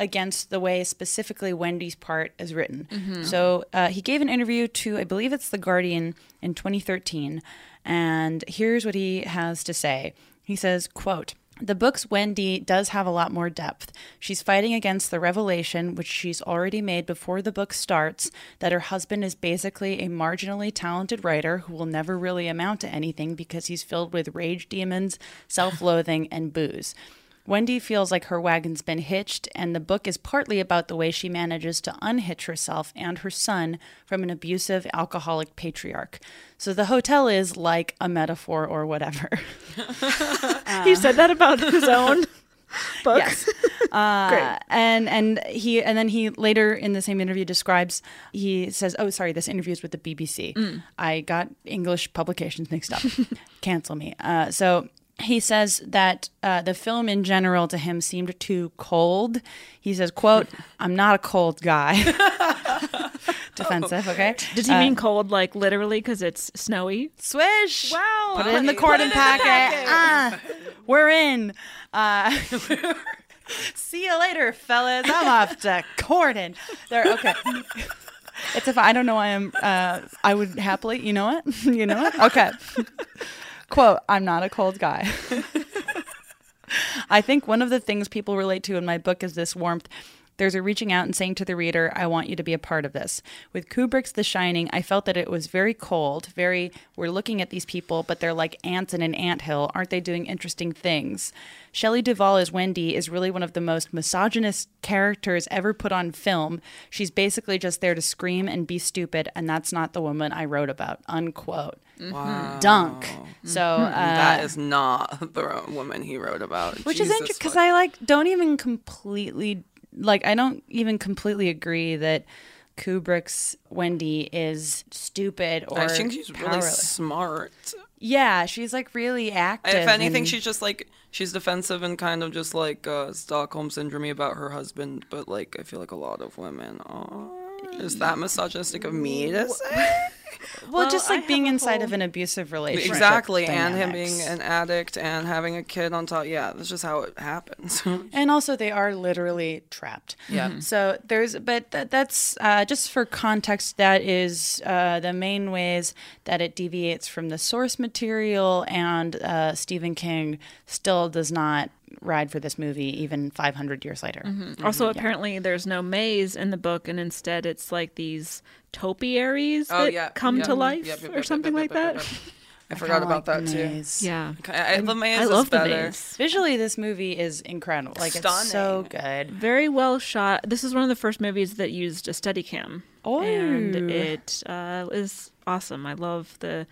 S3: against the way specifically Wendy's part is written. So uh, he gave an interview to, I believe it's The Guardian in 2013, and here's what he has to say. He says, "quote." The book's Wendy does have a lot more depth. She's fighting against the revelation, which she's already made before the book starts, that her husband is basically a marginally talented writer who will never really amount to anything because he's filled with rage demons, self loathing, and booze. Wendy feels like her wagon's been hitched, and the book is partly about the way she manages to unhitch herself and her son from an abusive alcoholic patriarch. So the hotel is like a metaphor or whatever.
S2: he said that about his own book.
S3: Yes. Uh, and and he and then he later in the same interview describes he says, "Oh, sorry, this interview is with the BBC. I got English publications mixed up. Cancel me." Uh, so. He says that uh, the film in general to him seemed too cold. He says, "quote I'm not a cold guy." Defensive, okay?
S2: Does he mean cold, like literally, because it's snowy?
S3: Swish.
S2: Wow.
S3: Put it in the
S5: Put
S3: Corden
S5: it in the
S3: packet. Ah, we're in. Uh, see you later, fellas. I'm off to Corden. There. Okay. It's if I don't know why I am. Uh, I would happily. You know what? you know what? Okay. Quote: I'm not a cold guy. I think one of the things people relate to in my book is this warmth. There's a reaching out and saying to the reader, I want you to be a part of this. With Kubrick's The Shining, I felt that it was very cold, very, we're looking at these people, but they're like ants in an anthill. Aren't they doing interesting things? Shelley Duvall as Wendy is really one of the most misogynist characters ever put on film. She's basically just there to scream and be stupid, and that's not the woman I wrote about. Unquote.
S5: Wow.
S3: Dunk. So uh,
S5: that is not the woman he wrote about.
S3: which is interesting because I like don't even completely like I don't even completely agree that Kubrick's Wendy is stupid or
S5: I think she's really smart.
S3: Yeah, she's like really active.
S5: If anything,
S3: and-
S5: she's just like she's defensive and kind of just like uh, Stockholm syndrome about her husband. But like, I feel like a lot of women are. Is that misogynistic of me to say?
S3: well, just
S2: I
S3: like being inside
S2: whole-
S3: of an abusive relationship.
S5: Exactly, and him being an addict and having a kid on top. Yeah, that's just how it happens.
S3: And also, they are literally trapped.
S5: Yeah.
S3: So there's, but th- that's uh, just for context. That is uh, the main ways that it deviates from the source material, and uh, Stephen King still does not ride for this movie even 500 years later.
S2: Also, apparently, there's no maze in the book, and instead, it's like these topiaries
S5: oh
S2: that
S5: yeah,
S2: come
S5: yeah.
S2: to life
S5: Yep, yep,
S2: or
S5: yep,
S2: something
S5: yep,
S2: like
S5: yep, yep,
S2: that.
S5: yep. I forgot about that too.
S3: Maze.
S2: Yeah.
S5: I, I, the maze
S2: I
S5: is
S2: love the maze.
S3: Visually, this movie is incredible. Like it's so good.
S2: Very well shot. This is one of the first movies that used a Steadicam,
S3: Oh.
S2: and it uh, is awesome. I love the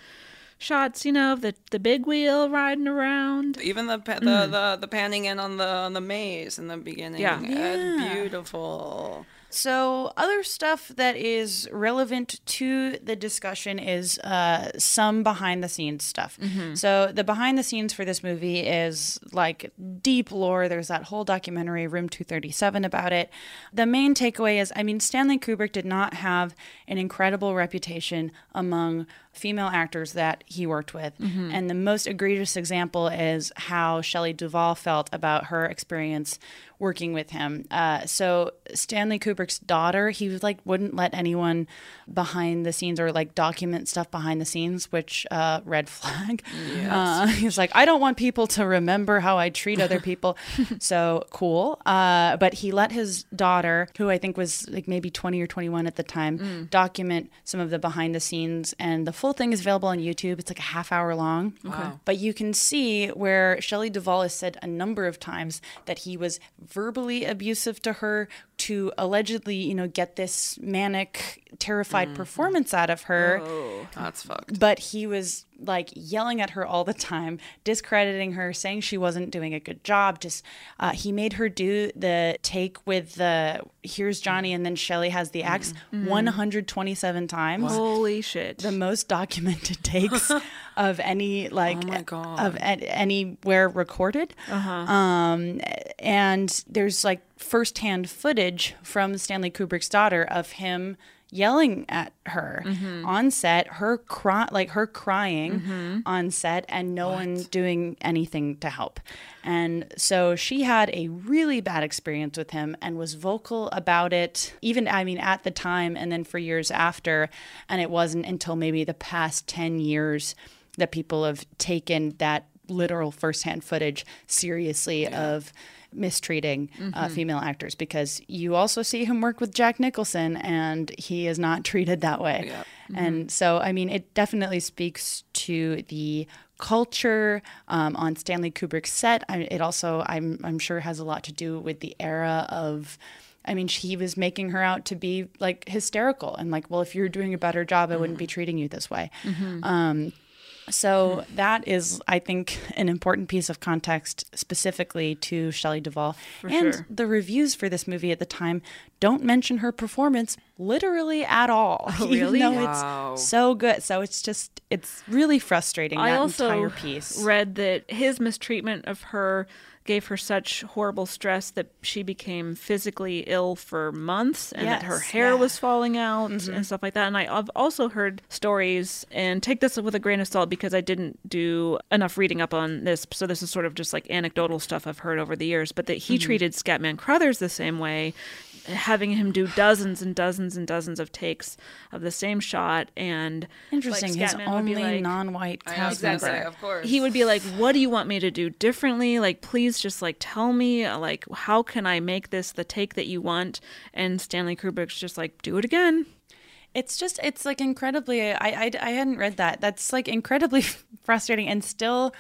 S2: shots. You know, of the the big wheel riding around.
S5: Even the pa- the, the the panning in on the on the maze in the beginning.
S2: Yeah.
S5: Uh, beautiful.
S3: So, other stuff that is relevant to the discussion is uh, some behind the scenes stuff. So, the behind the scenes for this movie is like deep lore. There's that whole documentary, Room 237, about it. The main takeaway is I mean, Stanley Kubrick did not have an incredible reputation among female actors that he worked with. And the most egregious example is how Shelley Duvall felt about her experience working with him. Uh, so Stanley Kubrick's daughter, he was like wouldn't let anyone behind the scenes or like document stuff behind the scenes, which uh, red flag. Uh, he was like, I don't want people to remember how I treat other people. so cool. Uh, but he let his daughter, who I think was like maybe 20 or 21 at the time, document some of the behind the scenes. And the full thing is available on YouTube. It's like a half hour long. Wow. But you can see where Shelley Duvall has said a number of times that he was verbally abusive to her to allegedly, you know, get this manic, terrified mm. performance out of her.
S5: Oh, that's fucked.
S3: But he was like yelling at her all the time, discrediting her, saying she wasn't doing a good job. Just uh, he made her do the take with the "Here's Johnny" and then Shelley has the axe 127 times.
S2: Holy shit!
S3: The most documented takes of any like
S5: Oh my God.
S3: of a- anywhere recorded. Uh Um, and there's like firsthand footage from Stanley Kubrick's daughter of him yelling at her mm-hmm. on set, her cry like her crying mm-hmm. on set, and no one doing anything to help. And so she had a really bad experience with him and was vocal about it, even, I mean, at the time and then for years after. And it wasn't until maybe the past 10 years that people have taken that literal firsthand footage seriously of mistreating uh, female actors because you also see him work with Jack Nicholson and he is not treated that way. And so, I mean, it definitely speaks to the culture um, on Stanley Kubrick's set. I, it also, I'm, I'm sure, has a lot to do with the era of. I mean, he was making her out to be like hysterical and like, well, if you're doing a better job, I wouldn't be treating you this way. Um, so hmm. that is, I think, an important piece of context specifically to Shelley Duvall. and
S2: sure.
S3: the reviews for this movie at the time don't mention her performance literally at all. Oh, even
S2: really?
S3: though
S5: Wow.
S3: it's so good. So it's just, it's really frustrating
S2: I
S3: that
S2: also
S3: entire piece.
S2: read that his mistreatment of her gave her such horrible stress that she became physically ill for months and that her hair
S3: yeah. Mm-hmm.
S2: was falling out and stuff like that. And I've also heard stories, and take this with a grain of salt because I didn't do enough reading up on this. So this is sort of just like anecdotal stuff I've heard over the years, but that he
S3: Mm-hmm.
S2: treated Scatman Crothers the same way. Having him do dozens and dozens and dozens of takes of the same shot, and
S3: Interesting.
S2: like,
S3: His
S2: Scatman
S3: only
S2: like,
S3: non-white
S5: I
S3: cast
S5: gonna
S3: member.
S5: of course.
S2: he would be like what do you want me to do differently like please just like tell me like how can i make this the take that you want and stanley kubrick's just like do it again
S3: It's just it's like incredibly. I I, I hadn't read that. That's like incredibly frustrating and still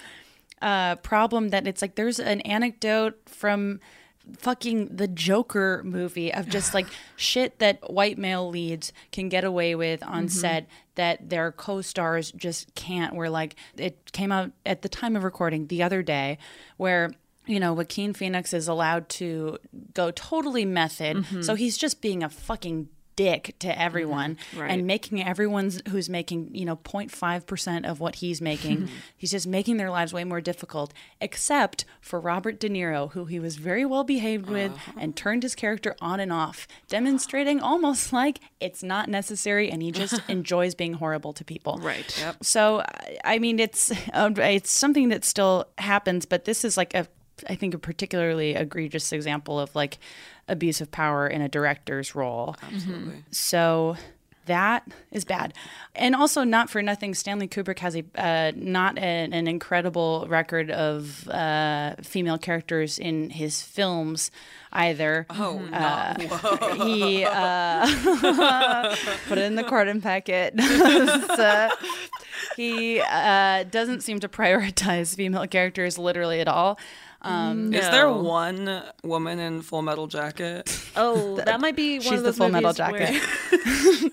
S3: a problem that it's like there's an anecdote from fucking the Joker movie of just like shit that white male leads can get away with on mm-hmm. set that their co-stars just can't. Where like it came out at the time of recording the other day where you know, Joaquin Phoenix is allowed to go totally method. Mm-hmm. So he's just being a fucking dick to mm-hmm. everyone
S2: Right.
S3: and making everyone's who's making you know 0.5% of what he's making mm-hmm. he's just making their lives way more difficult except for robert de niro who he was very well behaved with uh-huh. and turned his character on and off demonstrating almost like it's not necessary and he just enjoys being horrible to people
S2: Right.
S5: Yep.
S3: so I- mean, it's uh, it's something that still happens, but this is like a I think a particularly egregious example of like abuse of power in a director's role.
S5: Absolutely.
S3: So that is bad, and also not for nothing. Stanley Kubrick has a uh, not an, an incredible record of uh, female characters in his films either.
S5: Oh,
S3: Uh,
S5: no.
S3: he uh, put it in the Corden packet. So, he uh, doesn't seem to prioritize female characters literally at all. Um,
S5: Is there one woman in Full Metal Jacket?
S2: Oh, that might be one
S3: She's
S2: of
S3: the Full Metal
S2: movies where-
S3: Jacket.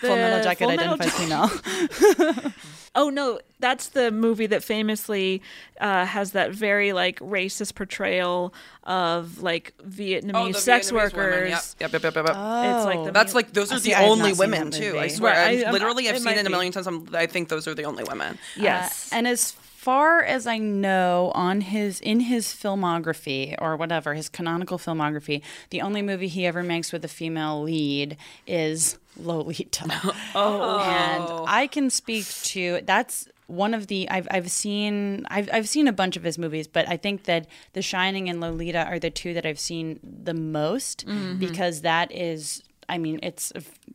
S3: Full Metal Jacket
S2: Full Metal
S3: identifies female.
S2: Oh no, that's the movie that famously uh, has that very like racist portrayal of like Vietnamese
S5: Oh, the
S2: sex
S5: Vietnamese
S2: workers.
S5: Yep, yep, yep, yep, yep.
S3: Oh.
S2: It's like the
S5: That's like those are
S3: see,
S5: the only women too. I swear,
S2: Right,
S5: I've
S2: I- I'm-
S5: literally I've seen
S2: might
S5: it a million times. I'm, I think those are the only women.
S2: yes.
S3: Uh, and as far as I know, on his in his filmography or whatever his canonical filmography, the only movie he ever makes with a female lead is Lolita. oh, and I can speak to that's one of the I've I've seen I've I've seen a bunch of his movies, but I think that The Shining and Lolita are the two that I've seen the most mm-hmm. because that is I mean, it's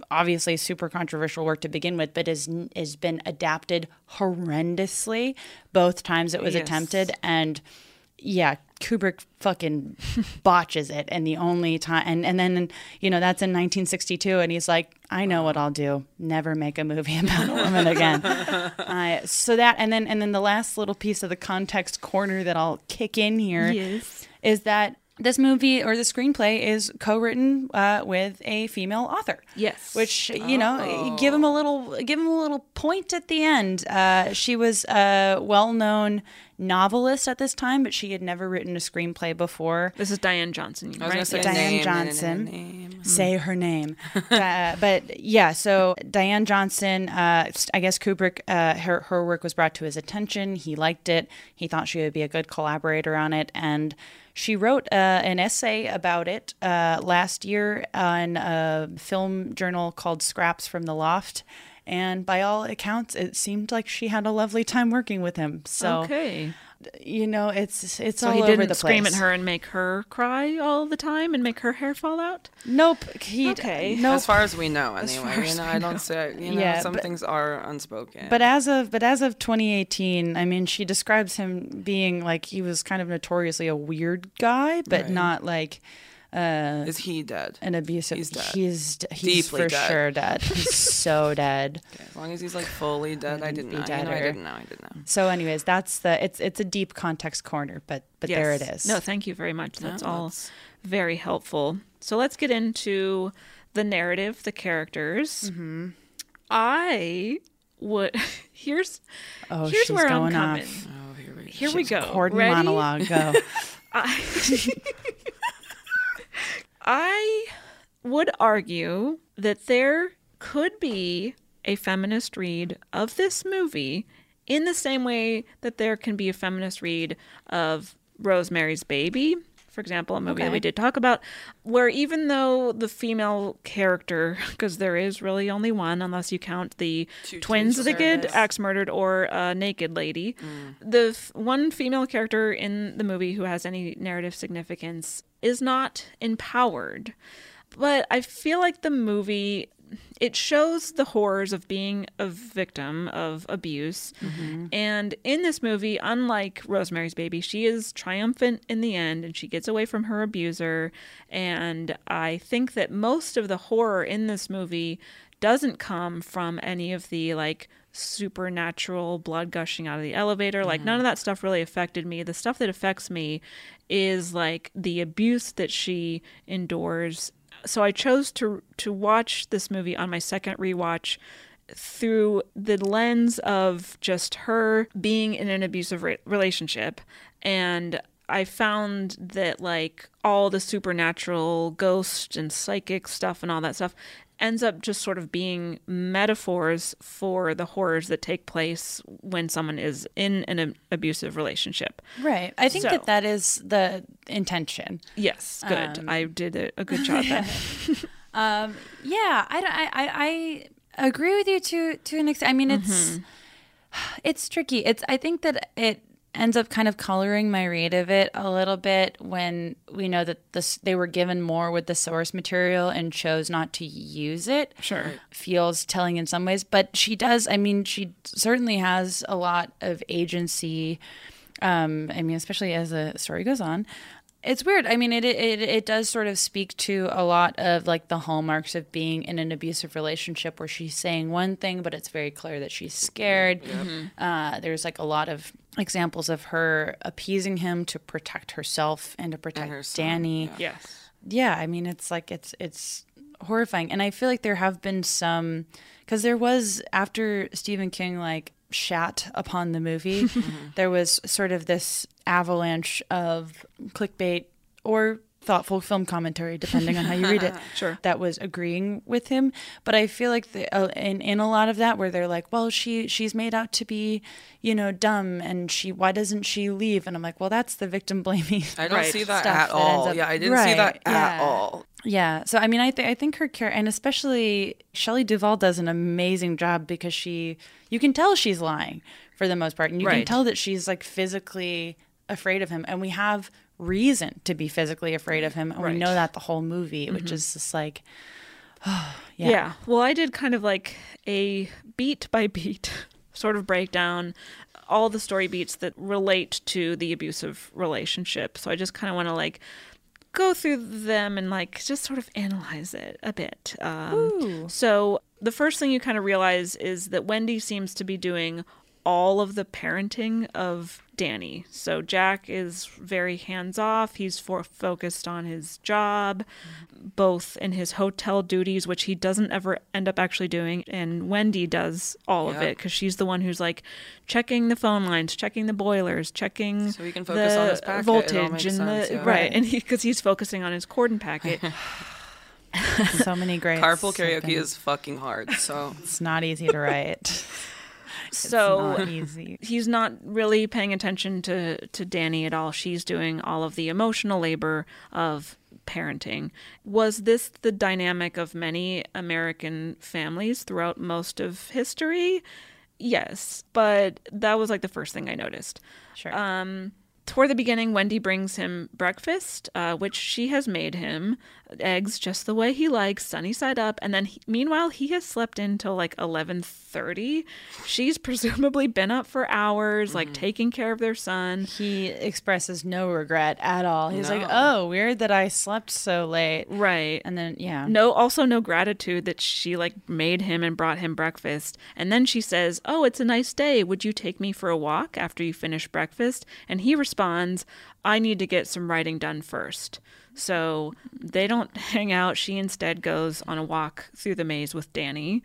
S3: obviously super controversial work to begin with, but has has been adapted horrendously both times it was
S2: Yes.
S3: attempted, and yeah, Kubrick fucking botches it. And the only time, and and then you know that's in 1962, and he's like, I know what I'll do: never make a movie about a woman again. uh, so that, and then and then the last little piece of the context corner that I'll kick in here
S2: Yes.
S3: is that this movie or the screenplay is co-written uh, with a female author.
S2: Yes.
S3: which you know, give him a little, give him a little point at the end. Uh, she was a well-known novelist at this time, but she had never written a screenplay before.
S2: This is Diane Johnson,
S5: I was
S2: right?
S5: gonna say
S3: Diane
S5: name, name,
S3: Johnson.
S5: name, name.
S3: Say her name, uh, but yeah. So Diane Johnson, uh, I guess Kubrick, uh, her her work was brought to his attention. He liked it. He thought she would be a good collaborator on it, and she wrote uh, an essay about it uh, last year on a film journal called Scraps from the Loft. And by all accounts, it seemed like she had a lovely time working with him. So
S2: okay.
S3: you know, it's it's
S2: So
S3: all
S2: he didn't
S3: the
S2: scream
S3: place.
S2: at her and make her cry all the time and make her hair fall out.
S3: Nope. He,
S2: Okay.
S3: Nope.
S5: As far as we know, anyway. You know, I don't
S2: know.
S5: say. You know,
S3: Yeah,
S5: some
S3: but-
S5: things are unspoken.
S3: But as of but as of 2018, I mean, she describes him being like he was kind of notoriously a weird guy, but
S5: Right.
S3: not like uh,
S5: is he dead?
S3: an abusive.
S5: He's dead.
S3: He's he's
S5: Deeply
S3: for
S5: dead.
S3: sure dead. He's so dead.
S5: Okay, as long as he's like fully dead, I didn't
S3: be
S5: know. You know, I didn't know. I didn't know.
S3: So, anyways, that's the it's it's a deep context corner, but but there it is.
S2: No, thank you very much. That's
S5: No,
S2: all
S5: that's-
S2: very helpful. So let's get into the narrative, the characters.
S3: Mm-hmm.
S2: I would here's
S3: oh,
S2: here's
S3: she's
S2: where I'm
S3: going
S2: coming.
S3: off.
S5: Oh, here we go.
S2: Here we go. Ready?
S3: monologue. Go.
S2: I, I would argue that there could be a feminist read of this movie in the same way that there can be a feminist read of Rosemary's Baby, for example, a movie that we did talk about, where even though the female character, because there is really only one, unless you count the
S5: Two
S2: twins that get axe murdered or a naked lady,
S5: Mm.
S2: the f- one female character in the movie who has any narrative significance is not empowered. But I feel like the movie it shows the horrors of being a victim of abuse. Mm-hmm. And in this movie, unlike Rosemary's Baby, she is triumphant in the end and she gets away from her abuser. And I think that most of the horror in this movie doesn't come from any of the like supernatural blood gushing out of the elevator. Like none mm-hmm. of that stuff really affected me. The stuff that affects me is like the abuse that she endures. So I chose to to watch this movie on my second rewatch through the lens of just her being in an abusive re- relationship and I found that like all the supernatural ghost and psychic stuff and all that stuff ends up just sort of being metaphors for the horrors that take place when someone is in an ab- abusive relationship.
S3: Right. I think
S2: So-
S3: that that is the intention.
S2: Yes, good.
S3: Um,
S2: I did a, a good job then.
S3: Um, yeah, I, I, I, I agree with you to to an extent. I mean, it's it's tricky. It's I think that it ends up kind of coloring my read of it a little bit when we know that this they were given more with the source material and chose not to use it.
S2: Sure.
S3: Feels telling in some ways, but she does. I mean, she certainly has a lot of agency. Um, I mean, especially as the story goes on. It's weird. I mean, it, it it does sort of speak to a lot of like the hallmarks of being in an abusive relationship, where she's saying one thing, but it's very clear that she's scared. Uh, there's like a lot of examples of her appeasing him to protect herself and to protect
S5: her son,
S3: Danny
S2: yes.
S3: yeah i mean it's like it's it's horrifying. And i feel like there have been some because there was after stephen king like shat upon the movie mm-hmm. there was sort of this avalanche of clickbait or thoughtful film commentary depending on how you read it
S2: Sure.
S3: that was agreeing with him but i feel like the, uh, in, in a lot of that where they're like well she she's made out to be you know dumb and she why doesn't she leave and i'm like well that's the victim blaming
S5: I don't
S2: Right.
S5: see that
S3: stuff
S5: at
S3: that
S5: all.
S3: up-
S5: yeah, I didn't see that at
S3: yeah.
S5: all.
S3: Yeah. So I mean, I think I think her character, and especially Shelley Duvall, does an amazing job because she, you can tell she's lying for the most part, and you can tell that she's like physically afraid of him, and we have reason to be physically afraid of him, and we know that the whole movie, which is just like, yeah.
S2: Yeah. Well, I did kind of like a beat by beat sort of breakdown all the story beats that relate to the abusive relationship. So I just kind of want to like go through them and like just sort of analyze it a bit. Um, so the first thing you kind of realize is that Wendy seems to be doing all of the parenting of Danny. So Jack is very hands off. He's for focused on his job, both in his hotel duties, which he doesn't ever end up actually doing, and Wendy does all of it because she's the one who's like checking the phone lines, checking the boilers, checking
S5: So he can focus on
S2: the
S5: his packet.
S2: Voltage
S5: makes
S2: and
S5: sense,
S2: the
S5: yeah.
S2: right, and because he's focusing on his Corden packet.
S3: so many great
S5: Carpool karaoke is fucking hard. So
S3: It's not easy to write.
S2: so
S3: not easy.
S2: he's not really paying attention to to Danny at all. She's doing all of the emotional labor of parenting. Was this the dynamic of many American families throughout most of history? Yes, but that was like the first thing I noticed.
S3: Sure.
S2: Um, toward the beginning, Wendy brings him breakfast, uh, which she has made him eggs just the way he likes, sunny side up. And then, he, meanwhile, he has slept until like eleven thirty. She's presumably been up for hours, like taking care of their son.
S3: he expresses no regret at all. He's like, "Oh, weird that I slept so late."
S2: Right.
S3: And then yeah.
S2: No, also no gratitude that she like made him and brought him breakfast. And then she says, "Oh, it's a nice day. Would you take me for a walk after you finish breakfast?" And he responds, "I need to get some writing done first. So they don't hang out. She instead goes on a walk through the maze with Danny.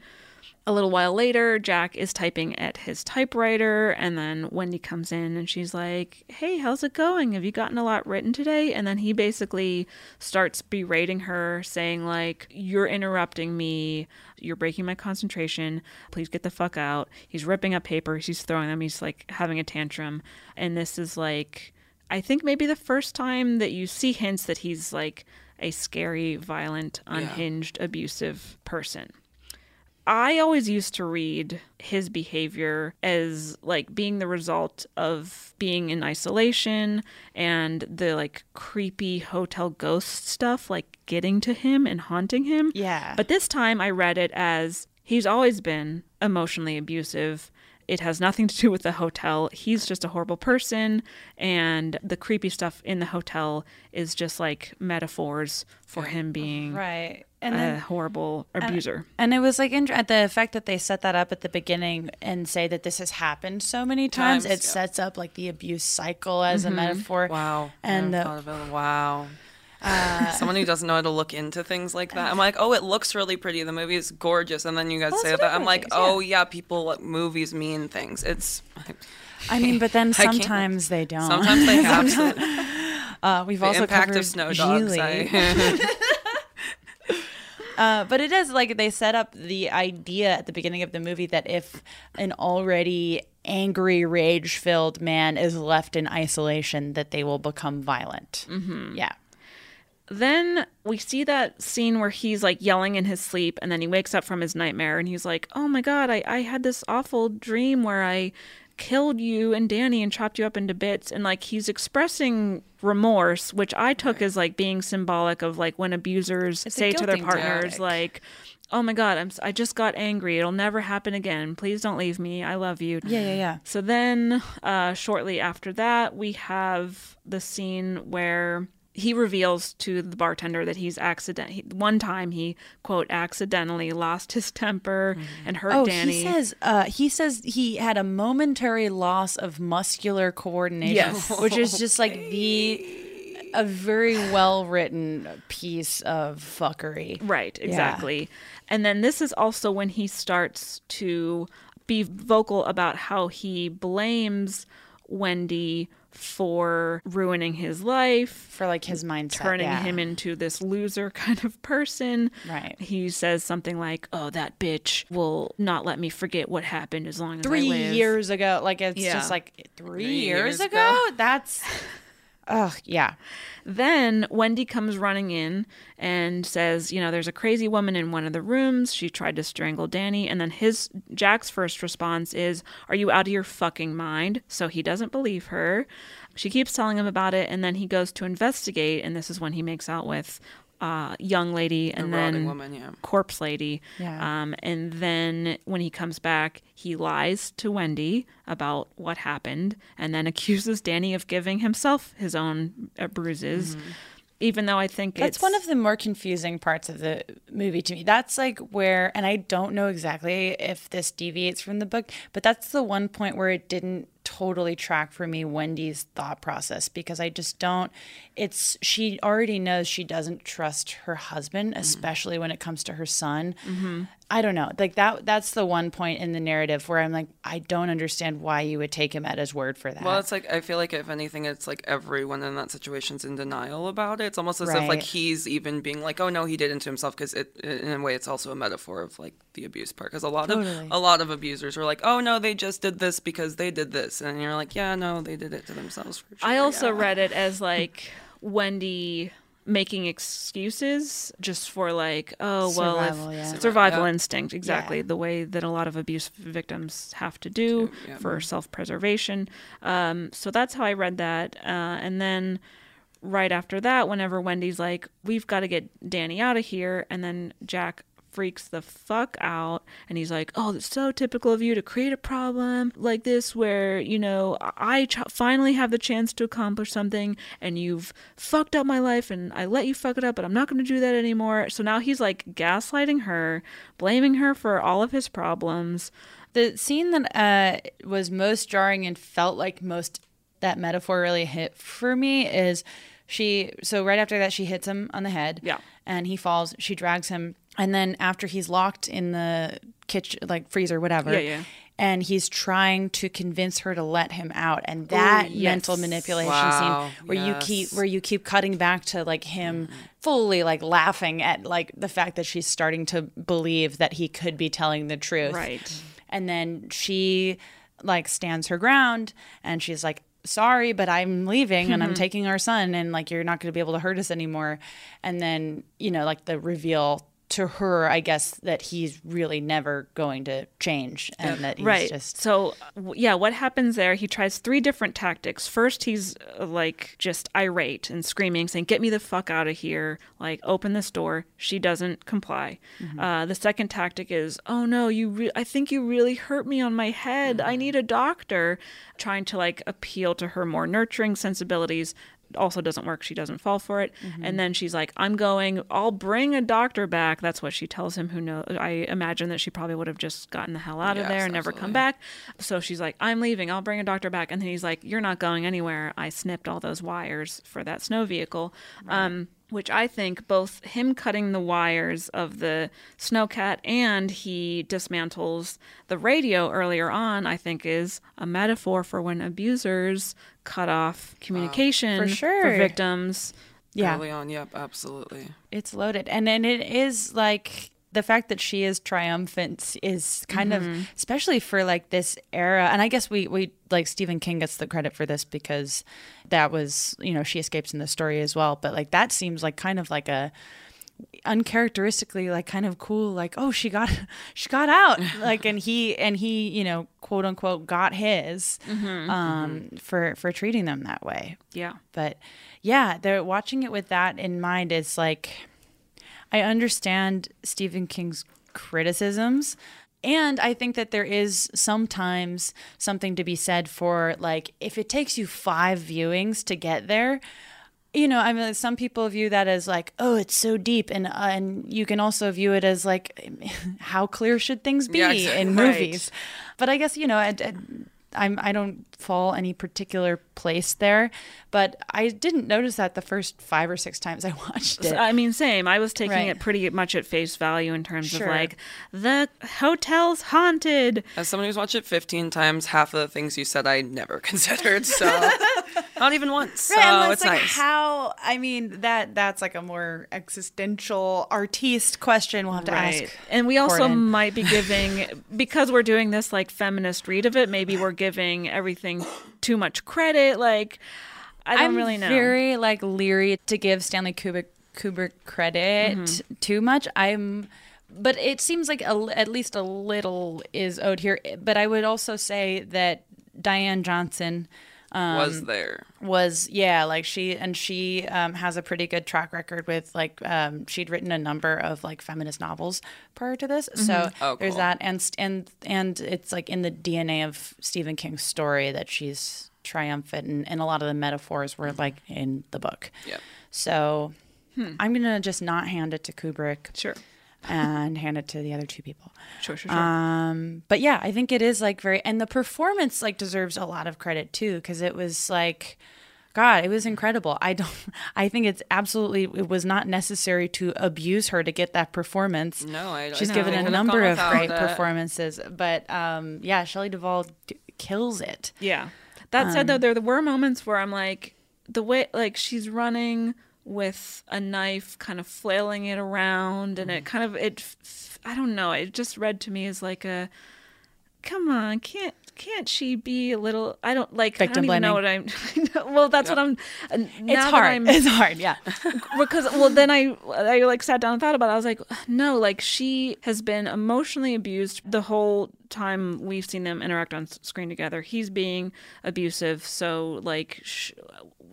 S2: A little while later, Jack is typing at his typewriter, and then Wendy comes in and she's like, Hey, how's it going? Have you gotten a lot written today? And then he basically starts berating her, saying, like, You're interrupting me. You're breaking my concentration. Please get the fuck out. He's ripping up papers. He's throwing them. He's like having a tantrum. And this is like, I think maybe the first time that you see hints that he's like a scary, violent, unhinged, abusive person. I always used to read his behavior as like being the result of being in isolation and the like creepy hotel ghost stuff like getting to him and haunting him.
S3: Yeah.
S2: But this time I read it as he's always been emotionally abusive. It has nothing to do with the hotel. He's just a horrible person and the creepy stuff in the hotel is just like metaphors for him being
S3: right. And
S2: a
S3: then
S2: horrible abuser.
S3: And it was like at the fact that they set that up at the beginning and say that this has happened so many times,
S5: Times,
S3: it
S5: yeah.
S3: sets up like the abuse cycle as a mm-hmm. metaphor.
S5: wow.
S3: And
S5: I
S3: uh,
S5: never thought of it. wow. Someone who doesn't know how to look into things like that. I'm like, oh, it looks really pretty. The movie is gorgeous, and then you guys
S3: Well,
S5: say that. I'm like,
S3: things,
S5: oh yeah, people like movies mean things. It's
S3: I mean, but then sometimes they don't.
S5: sometimes they have to.
S3: Uh, we've
S5: The
S3: also
S5: impact
S3: covered
S5: of snow dogs. I-
S3: Uh, but it is like they set up the idea at the beginning of the movie that if an already angry, rage filled man is left in isolation, that they will become violent. Mm-hmm. Yeah.
S2: Then we see that scene where he's like yelling in his sleep and then he wakes up from his nightmare and he's like, Oh my God, I, I had this awful dream where I killed you and Danny and chopped you up into bits. And like he's expressing remorse, which I took as like being symbolic of like when abusers
S3: It's
S2: say to their partners, like, Oh my God, I'm, i just got angry. It'll never happen again. Please don't leave me. I love you.
S3: Yeah, yeah, yeah.
S2: So then, uh, shortly after that, we have the scene where he reveals to the bartender that he's accident. He, one time, he quote accidentally lost his temper and hurt
S3: Oh,
S2: Danny.
S3: he says uh, he says he had a momentary loss of muscular coordination,
S2: Yes.
S3: which is just like the a very well written piece of fuckery.
S2: Right,
S3: Yeah.
S2: exactly. And then this is also when he starts to be vocal about how he blames Wendy for ruining his life,
S3: for like his mindset,
S2: turning
S3: yeah.
S2: him into this loser kind of person.
S3: Right.
S2: He says something like, "Oh, that bitch will not let me forget what happened as long as
S3: Three
S2: I live."
S3: years ago, like it's
S2: Yeah.
S3: just like three,
S2: Three
S3: years,
S2: years
S3: ago.
S2: ago.
S3: That's, ugh, yeah.
S2: Then Wendy comes running in and says, you know, there's a crazy woman in one of the rooms. She tried to strangle Danny. And then his Jack's first response is, Are you out of your fucking mind? So he doesn't believe her. She keeps telling him about it, and then he goes to investigate, and this is when he makes out with uh, young lady and
S5: rotting
S2: then
S5: woman, yeah.
S2: corpse lady.
S3: Yeah.
S2: Um, and then when he comes back, he lies to Wendy about what happened, and then accuses Danny of giving himself his own uh, bruises. Even though I think
S3: That's
S2: it's
S3: one of the more confusing parts of the movie to me. That's like where, and I don't know exactly if this deviates from the book, but that's the one point where it didn't totally track for me Wendy's thought process because I just don't. It's she already knows she doesn't trust her husband, mm-hmm. especially when it comes to her son. Mm-hmm. I don't know. Like that. That's the one point in the narrative where I'm like, I don't understand why you would take him at his word for that.
S5: Well, it's like I feel like if anything, it's like everyone in that situation's in denial about it. It's almost as if like he's even being like, "Oh no, he did it to himself," because it, in a way, it's also a metaphor of like the abuse part. Because a lot
S3: Totally.
S5: of a lot of abusers are like, "Oh no, they just did this because they did this," and you're like, "Yeah, no, they did it to themselves." For sure.
S2: I also
S5: yeah.
S2: read it as like Wendy making excuses just for like, oh well,
S3: Survival,
S2: if
S3: yeah.
S2: survival
S5: Yeah.
S2: instinct, exactly the way that a lot of abuse victims have to do
S5: yeah.
S2: for self-preservation. Um, so that's how I read that, uh, and then. Right after that, whenever Wendy's like, "We've got to get Danny out of here," and then Jack freaks the fuck out and he's like oh it's so typical of you to create a problem like this where you know i ch- finally have the chance to accomplish something and you've fucked up my life and i let you fuck it up but i'm not going to do that anymore so now he's like gaslighting her blaming her for all of his problems
S3: The scene that uh, was most jarring and felt like most that metaphor really hit for me is she. So right after that, she hits him on the head.
S2: Yeah.
S3: and he falls. She drags him, and then after he's locked in the kitchen, like freezer, whatever.
S2: Yeah, yeah.
S3: And he's trying to convince her to let him out, and that
S2: yes.
S3: mental manipulation
S5: Wow,
S3: scene where you keep where you keep cutting back to like him fully like laughing at like the fact that she's starting to believe that he could be telling the truth,
S2: Right.
S3: and then she like stands her ground and she's like sorry but i'm leaving and i'm mm-hmm. taking our son and like you're not going to be able to hurt us anymore and then you know like the reveal to her i guess that he's really never going to change and that he's
S2: right.
S3: just
S2: so yeah what happens there he tries three different tactics. First he's uh, like just irate and screaming saying get me the fuck out of here. Like open this door. She doesn't comply. Uh, the second tactic is oh no you re- i think you really hurt me on my head. I need a doctor. Trying to like appeal to her more nurturing sensibilities also doesn't work. She doesn't fall for it. And then she's like, I'm going, I'll bring a doctor back. That's what she tells him, who knows. I imagine that she probably would have just gotten the hell out of
S5: Yes,
S2: there and never come back. So she's like, I'm leaving. I'll bring a doctor back. And then he's like, You're not going anywhere. I snipped all those wires for that snow vehicle. Um, which I think both him cutting the wires of the snowcat and he dismantles the radio earlier on, I think is a metaphor for when abusers cut off communication
S3: For sure.
S2: victims.
S3: Yeah.
S5: Early on, yep, absolutely.
S3: It's loaded. And then it is like the fact that she is triumphant is kind
S2: Mm-hmm.
S3: of especially for like this era and I guess we we like Stephen King gets the credit for this because that was, you know, she escapes in the story as well, but like that seems like kind of like a uncharacteristically like kind of cool like oh she got she got out like and he and he you know quote unquote got his
S2: Mm-hmm.
S3: um for for treating them that way
S2: Yeah.
S3: but yeah, they're watching it with that in mind. It's like I understand Stephen King's criticisms. And I think that there is sometimes something to be said for like if it takes you five viewings to get there, you know, I mean, some people view that as like, oh, it's so deep, and uh, and you can also view it as like, how clear should things be
S5: Yeah, exactly.
S3: in
S5: Right.
S3: movies? But I guess you know, I'm I don't fall any particular place there, but I didn't notice that the first five or six times I watched it.
S2: I mean, same. I was taking
S3: Right.
S2: it pretty much at face value in terms
S3: Sure.
S2: of like the hotel's haunted.
S5: As someone who's watched it 15 times, half of the things you said I never considered, so not even once. So
S3: Right, and
S5: it's
S3: like
S5: nice.
S3: how I mean that that's like a more existential artiste question we'll have to ask.
S2: And we also
S3: Gordon.
S2: might be giving because we're doing this like feminist read of it, maybe we're giving everything too much credit. Like I don't
S3: I'm
S2: really know.
S3: very like leery to give Stanley Kubrick Kubrick credit
S2: Mm-hmm.
S3: too much. I'm but it seems like a, at least a little is owed here. But I would also say that Diane Johnson um,
S5: was there.
S3: was yeah like she and she um, has a pretty good track record with like um, she'd written a number of like feminist novels prior to this so
S5: Oh,
S3: there's
S5: cool.
S3: that and and and it's like in the dna of stephen king's story that she's triumphant and, and a lot of the metaphors were like in the book
S5: Yep.
S3: so i'm gonna just not hand it to kubrick
S2: Sure.
S3: And hand it to the other two people
S2: Sure, sure, sure.
S3: um, but yeah, I think it is like very, and the performance like deserves a lot of credit too, because it was like, God, it was incredible. I don't, I think it's absolutely, it was not necessary to abuse her to get that performance.
S5: No, I
S3: She's
S5: no,
S3: given
S5: they
S3: a number of great
S5: it.
S3: performances, but um, yeah, Shelley Duvall d- kills it.
S2: Yeah. That said,
S3: Um,
S2: though, there were moments where I'm like, the way, like, she's running with a knife, kind of flailing it around, and it
S3: Mm-hmm.
S2: kind of, it, i don't know, it just read to me as like a, come on, can't, can't she be a little, I don't, like,
S3: Victim
S2: I don't even know what I'm, well, that's what I'm, now
S3: It's hard.
S2: I'm,
S3: It's hard. Yeah.
S2: because well then I I like sat down and thought about it. I was like, no, like she has been emotionally abused the whole time we've seen them interact on screen together. He's being abusive, so like sh-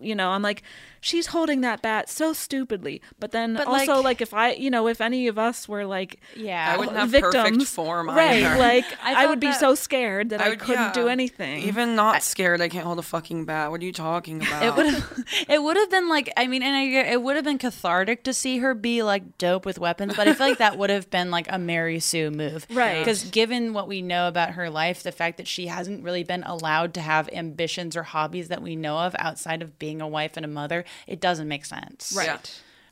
S2: you know, I'm like she's holding that bat so stupidly. But then
S3: But,
S2: also
S3: like-
S2: like, if I, you know, if any of us were like
S3: Yeah.
S5: I wouldn't have
S2: victims,
S5: perfect form
S2: right? Like
S3: I
S2: I, would be so scared that I,
S5: would-
S2: couldn't do anything.
S5: Even not scared, I can't hold a fucking bat. What are you talking about?
S3: It would have, it would have been like, I mean, and I, it would have been cathartic to see her be like dope with weapons, but I feel like that would have been like a Mary Sue move,
S2: Right.
S3: Because given what we know about her life, the fact that she hasn't really been allowed to have ambitions or hobbies that we know of outside of being a wife and a mother, it doesn't make sense,
S2: right.
S5: Yeah.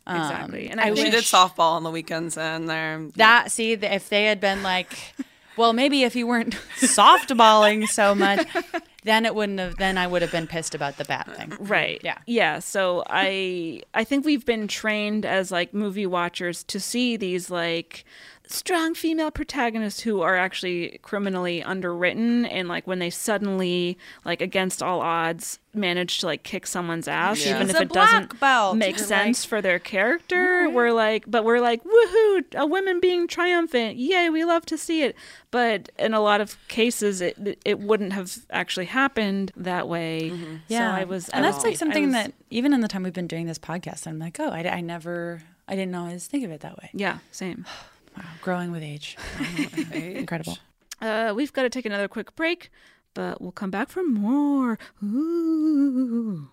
S2: Um, exactly. And
S3: I
S2: I,
S5: she did softball on the weekends, and there.
S3: That see, if they had been like, well, maybe if you weren't softballing so much, then it wouldn't have. Then I would have been pissed about the bat thing.
S2: right
S3: Yeah.
S2: yeah so i i think we've been trained as like movie watchers to see these like strong female protagonists who are actually criminally underwritten and like when they suddenly like against all odds manage to like kick someone's ass
S5: Yeah.
S2: even
S3: She's
S2: if it doesn't
S3: belt.
S2: make
S3: You're
S2: sense
S3: like,
S2: for their character we're like but we're like woohoo a woman being triumphant. Yay we love to see it. But in a lot of cases it it wouldn't have actually happened that way. Mm-hmm. So i was
S3: and
S2: I
S3: that's
S2: was-
S3: like something
S2: was-
S3: that even in the time we've been doing this podcast, I'm like, oh, I, I never, I didn't always think of it that way.
S2: yeah same
S3: Wow, growing with age, incredible.
S2: Uh, we've got to take another quick break, but we'll come back for more. Ooh.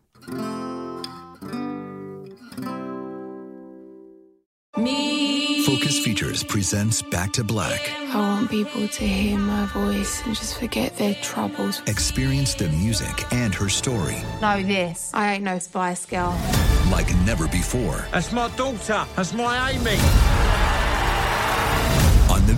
S6: Focus Features presents Back to Black.
S7: I want people to hear my voice and just forget their troubles.
S6: Experience the music and her story.
S7: Know this. I ain't no Spice Girl.
S6: like never before
S8: That's my daughter. That's my Amy.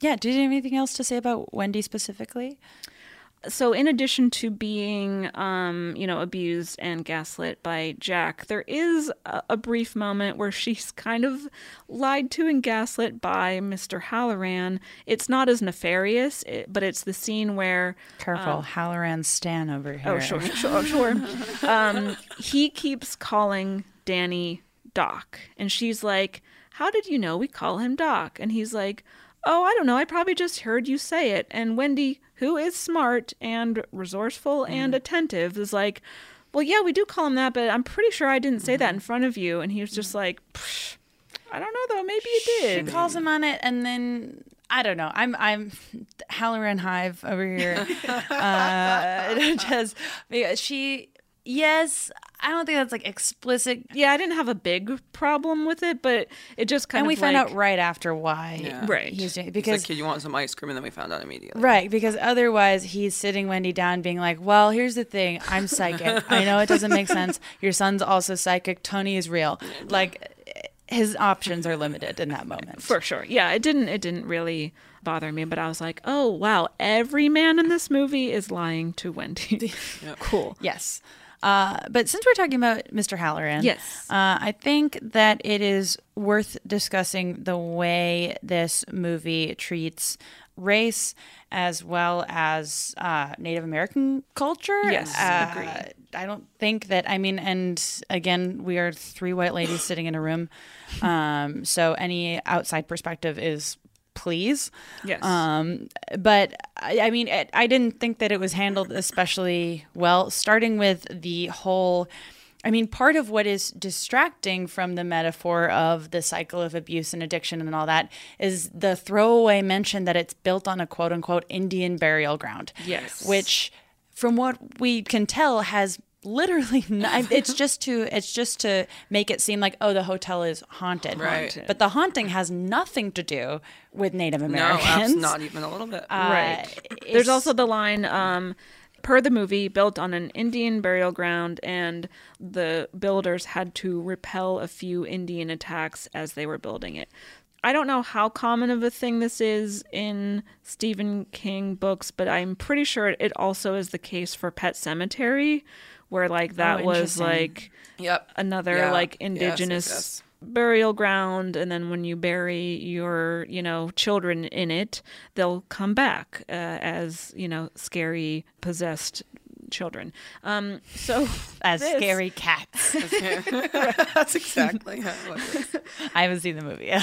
S3: Yeah. Did you have anything else to say about Wendy specifically?
S2: So, in addition to being, um, you know, abused and gaslit by Jack, there is a, a brief moment where she's kind of lied to and gaslit by Mr. Hallorann. It's not as nefarious, it, but it's the scene where
S3: Careful,
S2: um,
S3: Hallorann Stan over here.
S2: Oh, sure, sure, sure. um, he keeps calling Danny Doc, and she's like, "How did you know we call him Doc?" And he's like, "Oh, I don't know. I probably just heard you say it." And Wendy, who is smart and resourceful and mm-hmm. attentive, is like, "Well, yeah, we do call him that, but I'm pretty sure I didn't say that in mm-hmm. front of you." And he was just mm-hmm. like, "I don't know though. Maybe you did."
S3: She calls him on it, and then I don't know. I'm I'm Hallorann Hive over here. uh, just she. Yes, I don't think that's like explicit.
S2: Yeah, I didn't have a big problem with it, but it just kind
S3: and
S2: of And
S3: we found out right after why
S5: Yeah.
S2: Right.
S3: he's doing it
S5: Because
S3: because
S5: like, you want some ice cream, and then we found out immediately.
S3: Right, because otherwise he's sitting Wendy down being like, Well, here's the thing, I'm psychic. I know it doesn't make sense. Your son's also psychic. Tony is real. Like his options are limited in that moment.
S2: for sure yeah it didn't it didn't really bother me but i was like oh wow every man in this movie is lying to wendy cool
S3: Yes. Uh, but since we're talking about Mr. Hallorann,
S2: Yes.
S3: uh, I think that it is worth discussing the way this movie treats race as well as uh, Native American culture.
S2: Yes,
S3: Uh,
S2: agreed.
S3: I don't think that, I mean, and again, we are three white ladies sitting in a room. Um, so any outside perspective is please.
S2: Yes.
S3: Um, but I, I mean, it, I didn't think that it was handled especially well, starting with the whole. I mean, part of what is distracting from the metaphor of the cycle of abuse and addiction and all that is the throwaway mention that it's built on a quote unquote Indian burial ground.
S2: Yes.
S3: Which, from what we can tell, has literally not, it's just to it's just to make it seem like oh the hotel is haunted.
S5: Right.
S3: but the haunting has nothing to do with native
S5: No,
S3: americans.
S5: abs- not even a little bit.
S2: right. there's also the line um per the movie built on an indian burial ground and the builders had to repel a few indian attacks as they were building it. I don't know how common of a thing this is in Stephen King books, but I'm pretty sure it also is the case for Pet Sematary, where like that was like
S5: Yep.
S2: another
S5: Yeah.
S2: like
S5: Yes, yes,
S2: indigenous
S5: yes.
S2: burial ground and then when you bury your you know children in it they'll come back uh, as you know scary possessed children. Um so
S3: as
S2: this-
S3: scary cats.
S5: That's exactly how it was.
S3: i haven't seen the movie. Is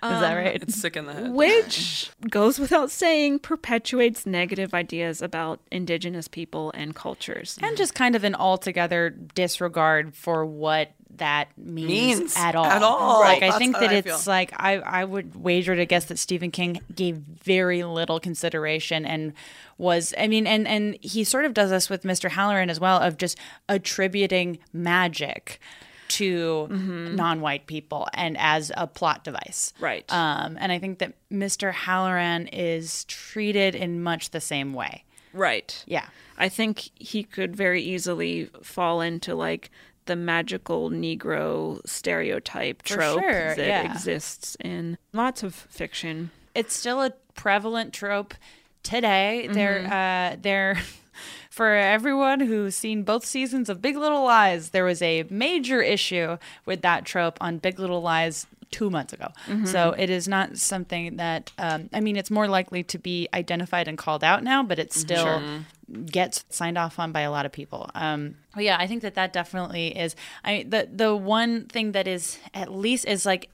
S3: that right?
S5: It's sick in the head.
S2: which goes without saying perpetuates negative ideas about indigenous people and cultures.
S3: And just kind of an altogether disregard for what that means,
S5: Means
S3: at all.
S5: at all.
S3: Like
S5: Right.
S3: I think that
S5: I
S3: it's
S5: feel.
S3: like I I would wager to guess that Stephen King gave very little consideration and was I mean and and he sort of does this with Mr. Hallorann as well of just attributing magic to non-white people and as a plot device.
S2: Right.
S3: Um, and I think that Mr. Hallorann is treated in much the same way.
S2: Right.
S3: Yeah.
S2: I think he could very easily fall into like the magical Negro stereotype trope
S3: sure,
S2: that
S3: yeah.
S2: exists in lots of fiction.
S3: It's still a prevalent trope today. They're
S2: Mhm.
S3: uh, they're for everyone who's seen both seasons of Big Little Lies. There was a major issue with that trope on Big Little Lies two months ago.
S2: Mhm.
S3: So it is not something that um, I mean. It's more likely to be identified and called out now, but it's still
S5: Sure.
S3: Gets signed off on by a lot of people. Um, but yeah, I think that that definitely is. I mean, the the one thing that is at least is like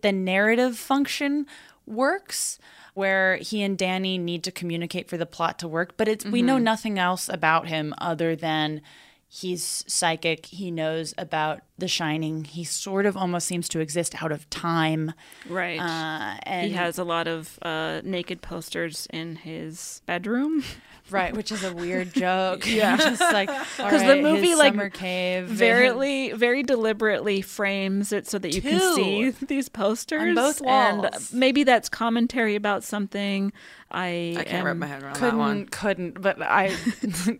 S3: the narrative function works where he and Danny need to communicate for the plot to work, but it's we know
S2: Mhm.
S3: nothing else about him other than he's psychic, he knows about the shining. He sort of almost seems to exist out of time.
S2: Right.
S3: Uh, and
S2: he has a lot of uh, naked posters in his bedroom.
S3: Right, which is a weird joke.
S2: yeah,
S3: Just like,
S2: because
S3: right,
S2: the movie
S3: his
S2: like
S3: summer cave,
S2: very, very deliberately frames it so that you can see these posters on
S3: both
S2: and
S3: walls.
S2: maybe that's commentary about something. I
S5: I can't wrap my head around that
S3: couldn't
S5: one.
S3: couldn't but i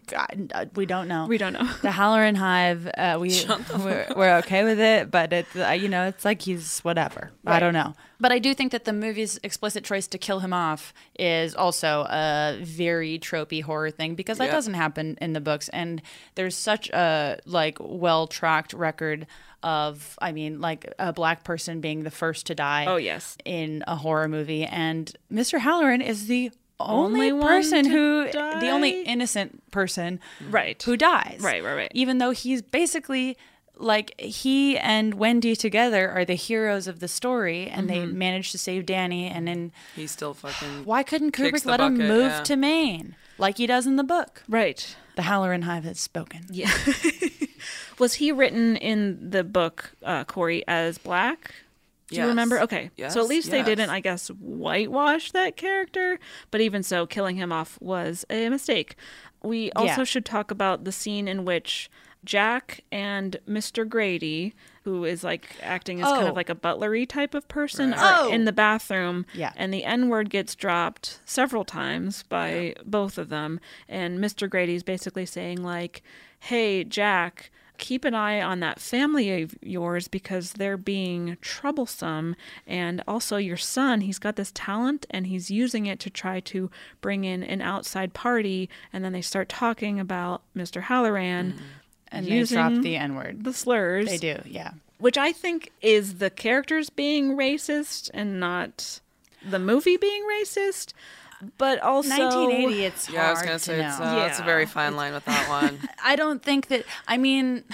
S3: God, we don't know
S2: We don't know.
S3: the hallorann hive uh, we we're, we're okay with it but it's uh, you know it's like he's whatever i don't know but i do think that the movie's explicit choice to kill him off is also a very tropey horror thing because that
S5: Yeah.
S3: doesn't happen in the books and there's such a like well tracked record of i mean like a black person being the first to die
S2: Oh, yes.
S3: in a horror movie and mr hallorann is the only,
S2: Only
S3: person who the only innocent person
S2: Right.
S3: who dies
S2: Right, right, right.
S3: even though he's basically like he and wendy together are the heroes of the story and they
S2: Mm-hmm.
S5: Mhm.
S3: manage to save danny and then
S5: He still fucking.
S3: why couldn't
S5: kicks
S3: kubrick
S5: the
S3: let him move
S5: yeah.
S3: to maine like he does in the book
S2: Right.
S3: the hallorann hive has spoken
S2: Yeah. Was he written in the book, uh, Corie, as black? Do you remember? Okay. so at
S5: Yes,
S2: least they didn't, I guess, whitewash that character. But even so, killing him off was a mistake. We also
S3: Yeah.
S2: should talk about the scene in which Jack and Mr. Grady, who is like acting as kind
S3: Oh.
S2: of like a butlery type of person,
S3: Right.
S2: are
S3: Oh.
S2: in the bathroom.
S3: Yeah.
S2: And the N word gets dropped several times by both of them. And Mr. Grady's basically saying, like, hey, Jack, keep an eye on that family of yours because they're being troublesome. And also, your son, he's got this talent and he's using it to try to bring in an outside party. And then they start talking about Mr. Hallorann. Mm.
S3: And they
S2: using
S3: drop the n-word
S2: The slurs.
S3: they do yeah
S2: Which I think is the characters being racist and not the movie being racist. But also
S3: 1980 it's
S5: Yeah, I was
S3: hard
S5: gonna
S3: to
S5: say it's,
S3: know.
S5: uh, it's a very fine line with that one.
S3: I don't think that. I mean,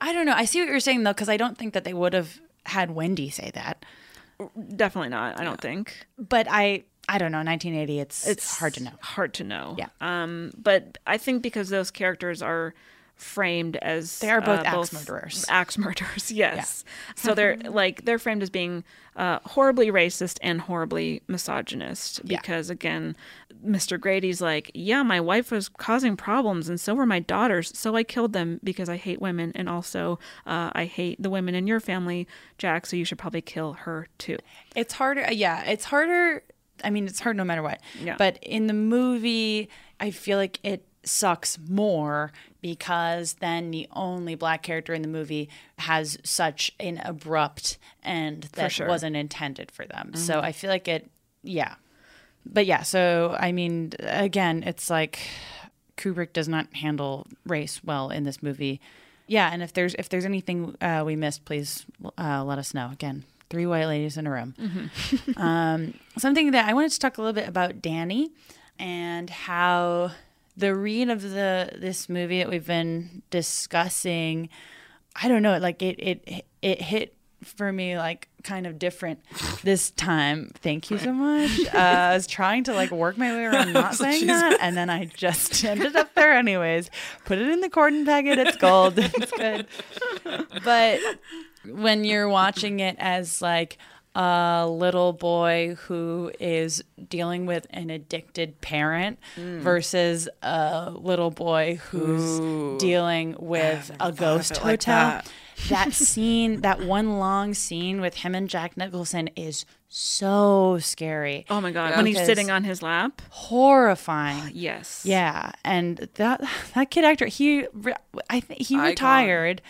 S3: I don't know. I see what you're saying though, because I don't think that they would have had Wendy say that.
S2: Definitely not. I don't think.
S3: But I, I don't know. 1980. It's it's hard to know.
S2: Hard to know.
S3: Yeah.
S2: Um, but I think because those characters are framed as
S3: They are both
S2: uh,
S3: axe murderers.
S2: Axe murderers, yes. so they're like they're framed as being uh, horribly racist and horribly misogynist
S3: Yeah.
S2: because again, Mr. Grady's like, yeah, my wife was causing problems and so were my daughters, so I killed them because I hate women and also uh, I hate the women in your family, Jack. So you should probably kill her too.
S3: It's harder. Yeah, it's harder. I mean, it's hard no matter what.
S2: Yeah.
S3: But in the movie, I feel like it sucks more because then the only black character in the movie has such an abrupt end that
S2: sure.
S3: wasn't intended for them. So I feel like it, yeah. But yeah, so I mean, again, it's like Kubrick does not handle race well in this movie. Yeah, and if there's if there's anything uh, we missed, please uh, let us know. Again, three white ladies in a room. um, something that I wanted to talk a little bit about Danny and how the read of the this movie that we've been discussing. I don't know, like it it it hit for me like kind of different this time. Thank you so much. Uh, I was trying to like work my way around not saying that, and then I just ended up there anyways. Put it in the Corden packet. It's gold. It's good. But when you're watching it as like a little boy who is dealing with an addicted parent
S5: Mm.
S3: versus a little boy who's
S5: Ooh.
S3: dealing with a ghost
S5: it like
S3: hotel.
S5: that.
S3: that scene, that one long scene with him and Jack Nicholson is so scary.
S2: Oh my god, when he's sitting on his lap.
S3: horrifying.
S2: Yes.
S3: Yeah, and that that kid actor, he I think he
S5: Icon.
S3: retired.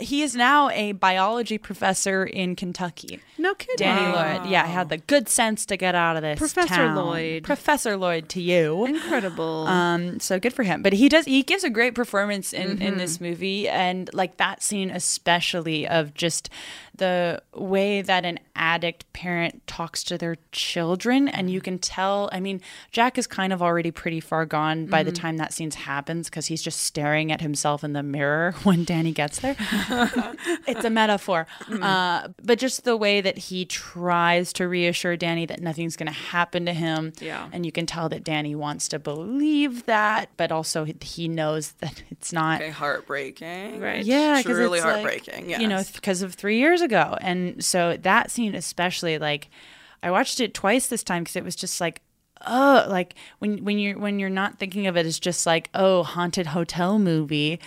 S3: He is now a biology professor in Kentucky.
S2: No kidding.
S3: Danny Lloyd, yeah, had the good sense to get out of this.
S2: Professor
S3: town.
S2: Lloyd.
S3: Professor Lloyd to you.
S2: Incredible.
S3: Um, so good for him. But he does he gives a great performance in, in
S2: Mhm.
S3: this movie and like that scene especially of just the way that an addict parent talks to their children and you can tell I mean, Jack is kind of already pretty far gone by the
S2: Mhm.
S3: time that scene happens because he's just staring at himself in the mirror when Danny gets there. it's a metaphor. Uh, but just the way that he tries to reassure Danny that nothing's going to happen to him.
S2: Yeah.
S3: And you can tell that Danny wants to believe that, but also he- he knows that it's not.
S5: Okay, heartbreaking.
S2: Right.
S3: Yeah, 'cause
S5: Truly
S3: it's like,
S5: heartbreaking. yes.
S3: You know, because of three years ago, and so that scene especially, like, I watched it twice this time because it was just like, oh, like when when you're when you're not thinking of it as just like oh haunted hotel movie,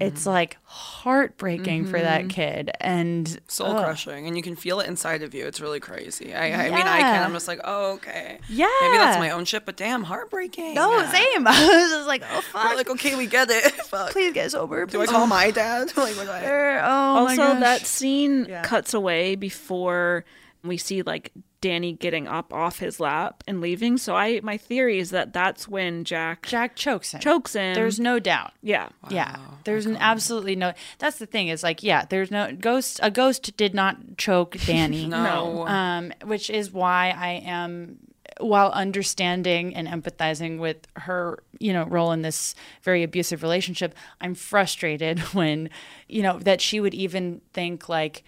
S3: it's like heartbreaking for that
S5: Mhm.
S3: kid and
S5: soul
S3: ugh.
S5: crushing, and you can feel it inside of you. It's really crazy. I, I mean, I can. I'm just like, oh, okay.
S3: Yeah.
S5: Maybe that's my own shit, but damn, heartbreaking.
S3: No,
S5: Yeah.
S3: same. I was just like, oh fuck.
S5: We're like, okay, we get it. Fuck.
S3: Please get sober.
S5: Do I
S3: please.
S5: call my dad? like, what do I?
S3: Oh my
S2: also,
S3: gosh.
S2: that scene cuts away before we see like Danny getting up off his lap and leaving. So I, my theory is that that's when Jack
S3: Jack chokes him.
S2: chokes him.
S3: There's no doubt.
S2: yeah,
S3: Yeah, there's an absolutely no. That's the thing is like, yeah, there's no ghost. A ghost did not choke Danny.
S5: No.
S3: Um, which is why I am, while understanding and empathizing with her, you know, role in this very abusive relationship, I'm frustrated when, you know, that she would even think like.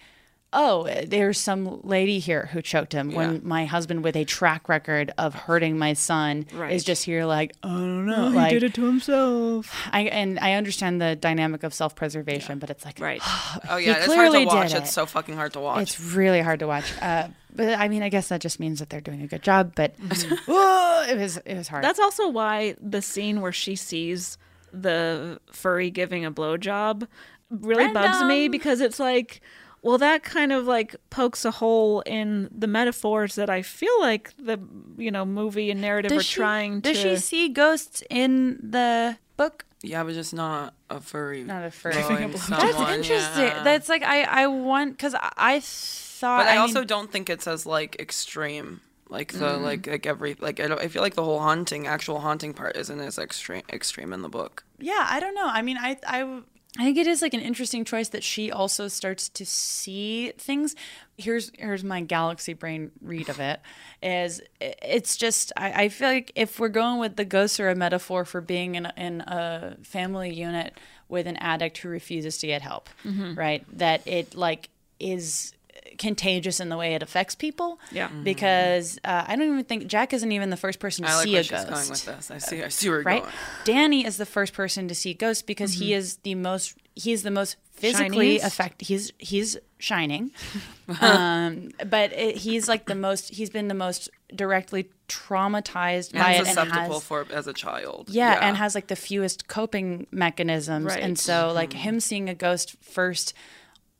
S3: Oh, there's some lady here who choked him
S5: Yeah.
S3: when my husband, with a track record of hurting my son,
S2: Right.
S3: is just here like, I don't know.
S2: Oh, he
S3: like,
S2: did it to himself.
S3: I and I understand the dynamic of self-preservation, but it's like
S2: Right.
S5: Oh
S3: he
S5: yeah, it's hard
S3: clearly
S5: to watch.
S3: did
S5: It's
S3: it.
S5: so fucking hard to watch.
S3: It's really hard to watch. Uh, but I mean, I guess that just means that they're doing a good job. But
S5: Mm-hmm.
S3: It was it was hard.
S2: That's also why the scene where she sees the furry giving a blowjob really bugs me because it's like, well, that kind of like pokes a hole in the metaphors that I feel like the you know movie and narrative are
S3: does she,
S2: trying
S3: does
S2: to.
S3: she see ghosts in the book?
S5: yeah, but just not a furry.
S3: Not a furry.
S5: blowing
S3: That's interesting.
S5: yeah.
S3: That's like I I want because I, I thought.
S5: But I,
S3: mean,
S5: also don't think it's as like extreme. Like the
S3: Mm.
S5: like like every like I, don't, I feel like the whole haunting actual haunting part isn't as extreme extreme in the book.
S3: Yeah, I don't know. I mean, I I I think it is like an interesting choice that she also starts to see things. Here's here's my galaxy brain read of it. Is it's just I, I feel like if we're going with the ghosts are a metaphor for being in a, in a family unit with an addict who refuses to get help,
S2: Mhm.
S3: right? That it like is contagious in the way it affects people.
S2: Yeah.
S3: Because uh, I don't even think Jack isn't even the first person to
S5: I like
S3: see
S5: where
S3: a
S5: she's
S3: ghost
S5: going with this. I see I see where you're
S3: right?
S5: going.
S3: Danny is the first person to see ghosts because he
S2: Mhm.
S3: is the most he's the most physically
S2: Shiniest?
S3: affected. He's he's shining, um, but it, he's like the most. He's been the most directly traumatized by
S5: And
S3: it and has.
S5: for as a child.
S3: Yeah, and has like the fewest coping mechanisms,
S5: Right.
S3: and so like him seeing a ghost first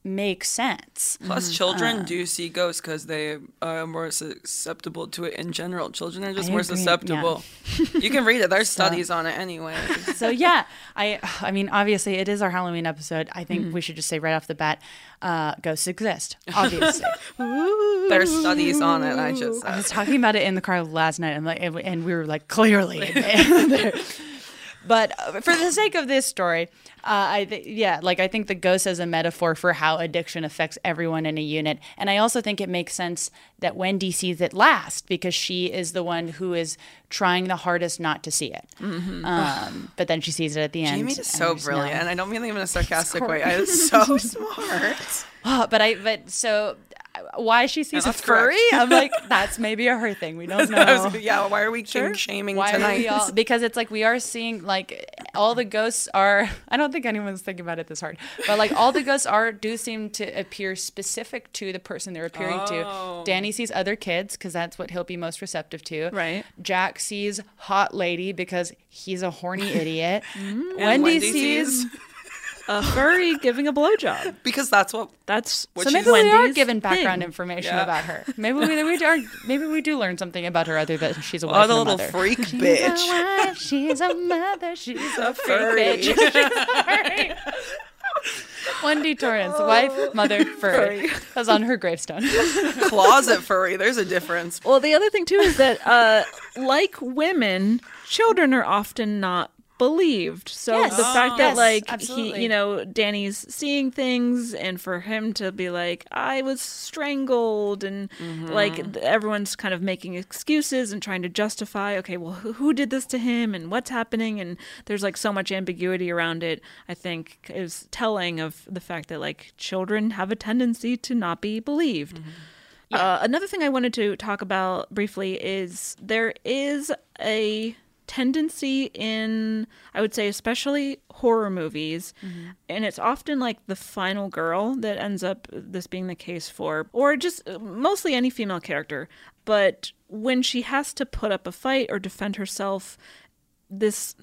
S3: makes sense.
S5: Plus, children
S3: Uh,
S5: do see ghosts because they are more susceptible to it in general. Children are just
S3: I
S5: more
S3: agree, yeah.
S5: susceptible. you can read it. There's
S3: So-
S5: studies on it anyway.
S3: so yeah, I I mean obviously it is our Halloween episode. I think
S5: Mm-hmm.
S3: we should just say right off the bat, uh, ghosts exist. Obviously,
S5: There's studies on it. I just
S3: I was talking about it in the car last night, and like, and we were like, clearly. But uh, for the sake of this story, uh, I th- yeah, like I think the ghost as a metaphor for how addiction affects everyone in a unit, and I also think it makes sense that Wendy sees it last because she is the one who is trying the hardest not to see it.
S5: Mhm.
S3: Um, but then she sees it at the end.
S5: Jamie is so
S3: there's no-
S5: brilliant, I don't mean in a sarcastic way. I is so smart.
S3: Oh, but I but so why she sees a furry? I'm like that's maybe a her thing. We don't know.
S5: Was- yeah, why are we king shaming
S3: Why
S5: tonight?
S3: All, because it's like we are seeing like all the ghosts are. I don't think anyone's thinking about it this hard, but like all the ghosts are do seem to appear specific to the person they're appearing
S5: Oh.
S3: to. Danny sees other kids because that's what he'll be most receptive to.
S2: Right.
S3: Jack sees hot lady because he's a horny idiot. Mm-hmm.
S2: And
S3: Wendy,
S5: Wendy
S3: sees.
S5: sees-
S2: a furry giving a blowjob.
S5: because that's what
S2: That's
S5: What
S3: so maybe we are
S2: Wendy's
S3: given background
S2: thing.
S3: information
S5: Yeah.
S3: about her. Maybe we, we are. Maybe we do learn something about her other than she's a wife
S5: what
S3: and
S5: a
S3: a
S5: little
S3: mother.
S5: freak
S3: She's
S5: bitch.
S3: a wife, she's a mother, she's a freak
S5: furry.
S3: bitch. She's a furry. Wendy Torrance, wife, mother, furry. That's on her gravestone.
S5: Closet furry. There's a difference.
S2: Well, the other thing too is that, uh, like women, children are often not believed. So
S3: Yes.
S2: the fact that
S3: Yes,
S2: like
S3: absolutely.
S2: he, you know, Danny's seeing things, and for him to be like, I was strangled, and like everyone's kind of making excuses and trying to justify, okay, well, who, who did this to him, and what's happening, and there's like so much ambiguity around it. I think is telling of the fact that like children have a tendency to not be believed. Uh, another thing I wanted to talk about briefly is there is a tendency in, I would say, especially horror movies, and it's often like the final girl that ends up this being the case for, or just uh, mostly any female character. But when she has to put up a fight or defend herself, this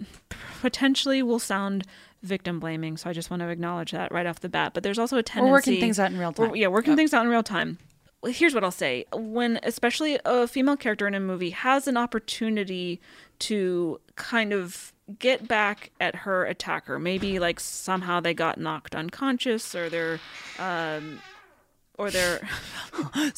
S2: potentially will sound victim blaming. So I just want to acknowledge that right off the bat. But there's also a tendency.
S3: We're working things out in real time.
S2: yeah, working things out in real time. Here's what I'll say. When especially a female character in a movie has an opportunity to kind of get back at her attacker, maybe like somehow they got knocked unconscious or they're um or they're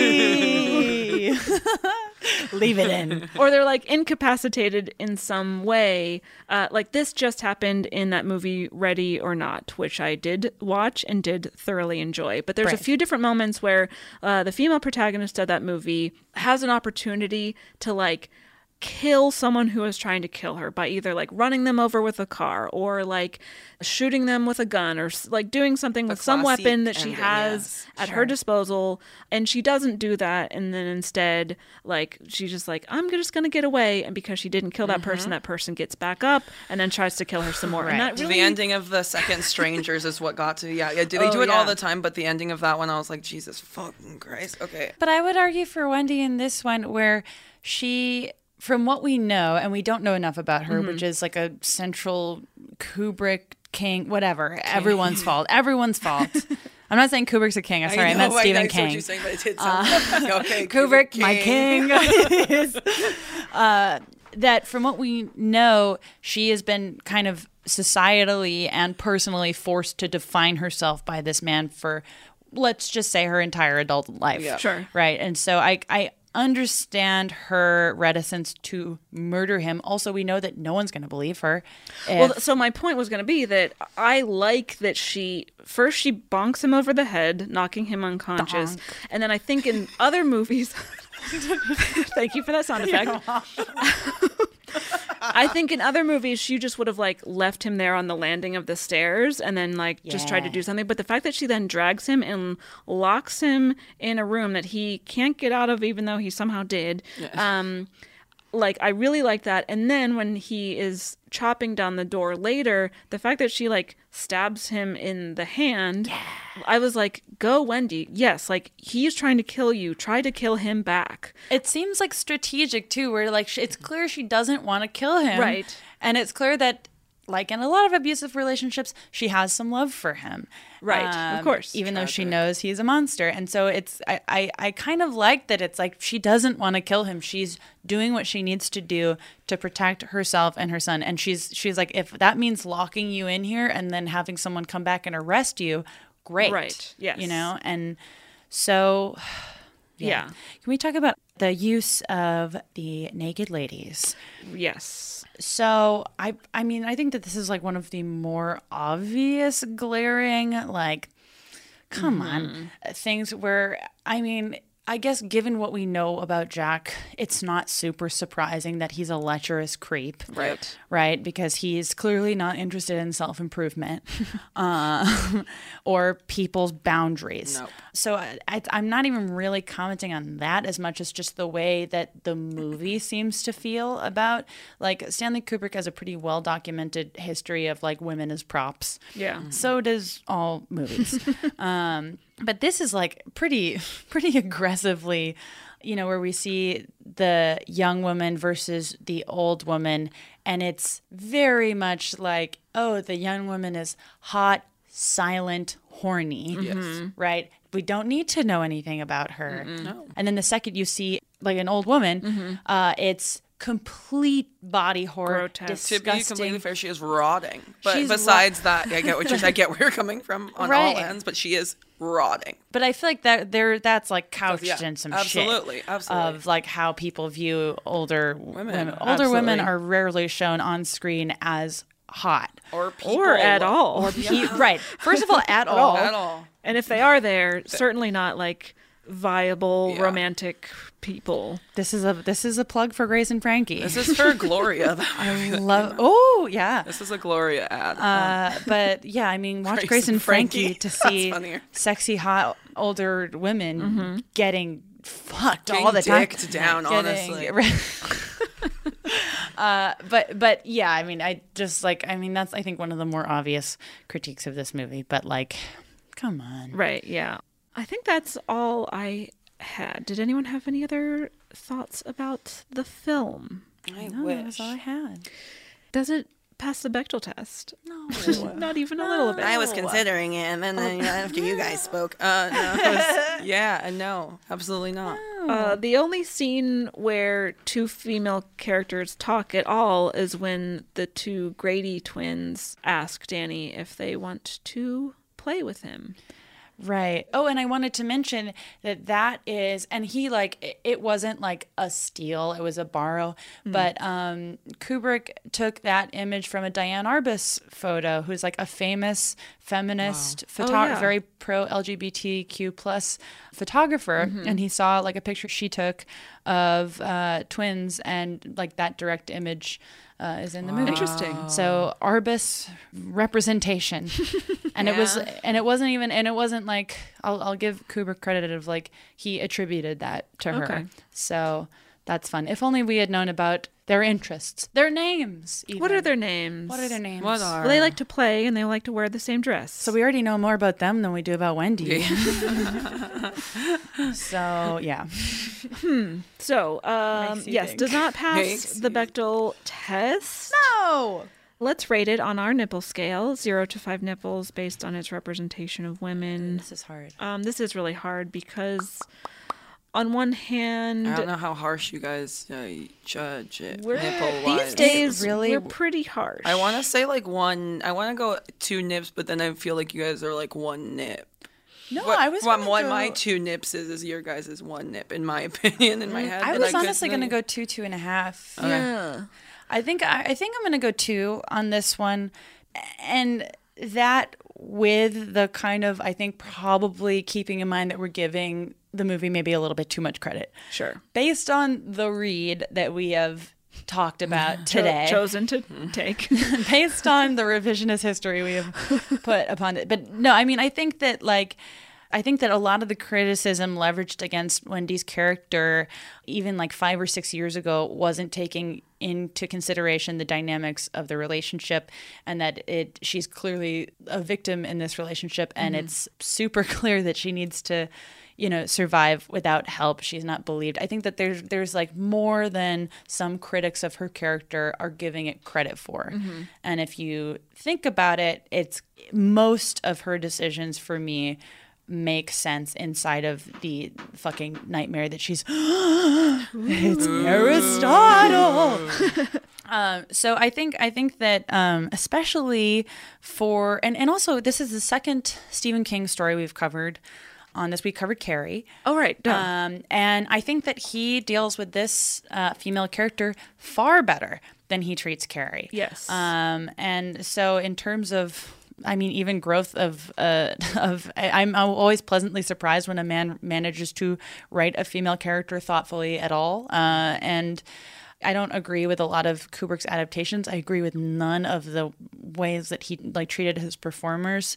S3: Spooky. Leave it in.
S2: or they're like incapacitated in some way. Uh, like this just happened in that movie Ready or Not, which I did watch and did thoroughly enjoy. But there's
S3: Right.
S2: a few different moments where uh, the female protagonist of that movie has an opportunity to like kill someone who is trying to kill her by either like running them over with a car or like shooting them with a gun or like doing something with some weapon that she
S5: ending,
S2: has
S5: yes.
S2: at her disposal and she doesn't do that and then instead like she's just like i'm just gonna get away and because she didn't kill that person mm-hmm. that person gets back up and then tries to kill her some more and that really
S5: The ending of the second Strangers is what got to yeah. yeah do they
S2: Oh,
S5: do it all the time? But the ending of that one, I was like, Jesus fucking Christ. Okay.
S3: But I would argue for Wendy in this one where she from what we know and we don't know enough about her which is like a central Kubrick king whatever everyone's fault everyone's fault I'm not saying Kubrick's a king. I'm sorry, I, meant
S5: know,
S3: Stephen
S5: I, I
S3: King.
S5: what you're saying, but it did sound okay.
S3: Kubrick, my king. is, uh, that from what we know, she has been kind of societally and personally forced to define herself by this man for, let's just say, her entire adult life.
S5: Yeah.
S2: Sure.
S3: Right. And so I, I understand her reticence to murder him. Also, we know that no one's going to believe her.
S2: well so my point was going to be that i like that she first she bonks him over the head knocking him unconscious and then i think in other movies thank you for that sound effect I think in other movies she just would have like left him there on the landing of the stairs and then like just tried to do something. But the fact that she then drags him and locks him in a room that he can't get out of, even though he somehow did, um, like I really like that. And then when he is chopping down the door later, the fact that she like stabs him in the hand, I was like, "Go, Wendy! Yes, like he's trying to kill you. Try to kill him back."
S3: It seems like strategic too, where like it's clear she doesn't want to kill him,
S2: Right.
S3: And it's clear that, like in a lot of abusive relationships, she has some love for him,
S2: Right, of
S3: Um,
S2: course.
S3: Even though she knows he's a monster, and so it's I I, I kind of like that. It's like she doesn't want to kill him. She's doing what she needs to do to protect herself and her son, and she's she's like, if that means locking you in here and then having someone come back and arrest you, great,
S2: Right, yes.
S3: you know, and so.
S2: Yeah.
S3: Can we talk about the use of the naked ladies?
S2: Yes.
S3: So I I mean I think that this is like one of the more obvious glaring like come on uh, things where I mean I guess given what we know about Jack, it's not super surprising that he's a lecherous creep.
S5: Right.
S3: Right? Because he's clearly not interested in self improvement uh, or people's boundaries.
S5: Nope.
S3: So I, I, I'm not even really commenting on that as much as just the way that the movie seems to feel about like Stanley Kubrick has a pretty well documented history of like women as props.
S2: Yeah.
S3: So does all movies. um, but this is like pretty pretty aggressively, you know, where we see the young woman versus the old woman, and it's very much like, oh, the young woman is hot, silent, horny.
S5: Yes.
S3: Right? We don't need to know anything about her.
S5: No.
S3: And then the second you see like an old woman, uh, it's complete body horror,
S2: Grotesque.
S5: To be completely
S3: disgusting.
S5: fair, she is rotting. But
S3: She's
S5: besides that, I get what you're, I get where you're coming from on
S3: Right.
S5: all ends. But she is rotting.
S3: But I feel like that there that's like couched
S5: yeah,
S3: in some
S5: absolutely,
S3: shit
S5: absolutely.
S3: of like how people view older women. Older
S5: absolutely.
S3: women are rarely shown on screen as hot
S5: Or people.
S2: Or at all.
S3: or pe- right. First of all, at all.
S5: At all.
S2: And if they are there, certainly not like viable
S5: Yeah.
S2: romantic people.
S3: This is a this is a plug for Grace and Frankie.
S5: This is for Gloria. though.
S3: I love. Oh yeah.
S5: This is a Gloria ad.
S3: Uh, but yeah, I mean, watch
S5: Grace
S3: Grace,
S5: and
S3: and Frankie,
S5: Frankie.
S3: to see sexy, hot, older women getting fucked
S5: Getting
S3: all the time.
S5: dicked down, honestly.
S3: uh, but but yeah, I mean, I just like, I mean, that's I think one of the more obvious critiques of this movie. But like, come on,
S2: Right, yeah. I think that's all I had. Did anyone have any other thoughts about the film?
S5: I
S3: no,
S5: wish.
S3: that was all I had.
S2: Does it pass the Bechdel test?
S3: No,
S2: Not even a little bit.
S5: I was considering it, and then, then after you guys spoke, uh, no, was- yeah, uh, no, absolutely not.
S2: Uh, the only scene where two female characters talk at all is when the two Grady twins ask Danny if they want to play with him.
S3: Right. Oh, and I wanted to mention that that is, and he like it- wasn't like a steal; it was a borrow. But um, Kubrick took that image from a Diane Arbus photo, who's like a famous feminist photo,
S2: yeah.
S3: very pro LGBTQ plus photographer, and he saw like a picture she took of uh, twins, and like that direct image. Uh, is in the movie.
S2: Interesting.
S3: So Arbus representation, and it was, and it wasn't even, and it wasn't like I'll, I'll give Kubrick credit of like he attributed that to her.
S2: Okay.
S3: So that's fun. If only we had known about their interests, their names.
S2: What are their names?
S3: What are their names?
S5: What are?
S2: Well, they like to play and they like to wear the same dress.
S3: So we already know more about them than we do about Wendy. so yeah. Hmm.
S2: So, um, yes,
S3: think.
S2: does not pass
S5: Makes
S2: the Bechdel test.
S3: No.
S2: Let's rate it on our nipple scale, zero to five nipples, based on its representation of women.
S3: This is hard.
S2: Um, this is really hard because, on one hand,
S5: I don't know how harsh you guys uh, judge it.
S2: we're, these days
S3: really-
S2: we're pretty harsh.
S5: I want to say like one. I want to go two nips, but then I feel like you guys are like one nip.
S3: No,
S5: what,
S3: I was
S5: what, what
S3: go,
S5: my two nips is is your guys is one nip in my opinion in my head.
S3: I was
S5: could
S3: honestly gonna
S5: think-
S3: go two, two and a half.
S2: Yeah.
S3: I think I, I think I'm gonna go two on this one, and that with the kind of I think probably keeping in mind that we're giving the movie maybe a little bit too much credit.
S2: Sure.
S3: Based on the read that we have talked about today,
S2: chosen to take.
S3: based on the revisionist history we have put upon it. But no, I mean, I think that like. I think that a lot of the criticism leveraged against Wendy's character, even like five or six years ago, wasn't taking into consideration the dynamics of the relationship, and that it she's clearly a victim in this relationship, and mm-hmm. it's super clear that she needs to, you know, survive without help. She's not believed. I think that there's there's like more than some critics of her character are giving it credit for. And if you think about it, it's most of her decisions for me make sense inside of the fucking nightmare that she's it's Aristotle. Um, so I think I think that um, especially for and and also this is the second Stephen King story we've covered on this. We covered Carrie.
S2: Oh, right.
S3: Um, and I think that he deals with this uh, female character far better than he treats Carrie.
S2: Yes.
S3: Um, and so, in terms of, I mean, even growth of, uh, of, I- I'm always pleasantly surprised when a man manages to write a female character thoughtfully at all. Uh, and I don't agree with a lot of Kubrick's adaptations. I agree with none of the ways that he like treated his performers.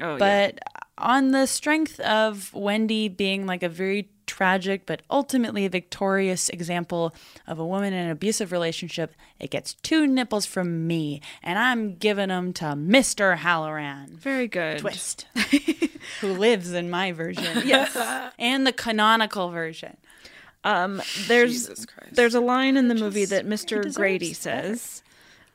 S2: Oh, yeah.
S3: But on the strength of Wendy being like a very tragic but ultimately victorious example of a woman in an abusive relationship, it gets two nipples from me, and I'm giving them to Mr. Hallorann.
S2: Very good.
S3: Twist, who lives in my version.
S2: Yes.
S3: and the canonical version.
S2: Um, there's
S5: Jesus Christ.
S2: there's a line in the movie that Mr. Grady says,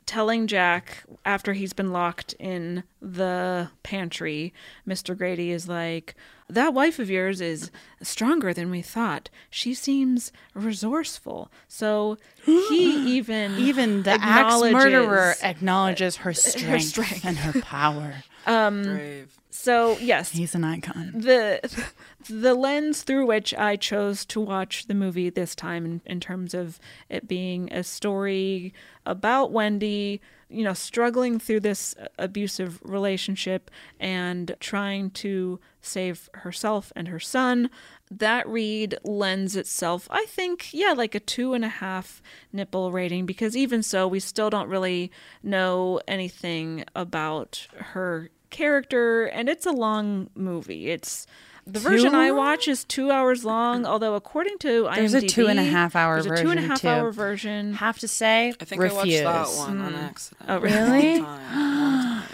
S2: telling Jack after he's been locked in the pantry. Mr. Grady is like, "That wife of yours is stronger than we thought. She seems resourceful." So he even
S3: Even the axe murderer
S2: acknowledges-
S3: acknowledges her strength,
S2: strength.
S3: and her power.
S5: Um, Brave.
S2: So yes,
S3: He's an icon.
S2: the the lens through which I chose to watch the movie this time in, in terms of it being a story about Wendy, you know, struggling through this abusive relationship and trying to save herself and her son. That read lends itself, I think, yeah, like a two and a half nipple rating because even so, we still don't really know anything about her character, and it's a long movie. It's the version I watch is two hours long, although according to IMDb,
S3: There's a two and a half hour
S2: there's a two and a
S3: version,
S2: half
S3: too.
S2: hour version.
S3: Have to say,
S5: I think
S3: refuse.
S5: I watched that one on accident.
S2: Oh,
S5: One
S3: really?
S5: time, one.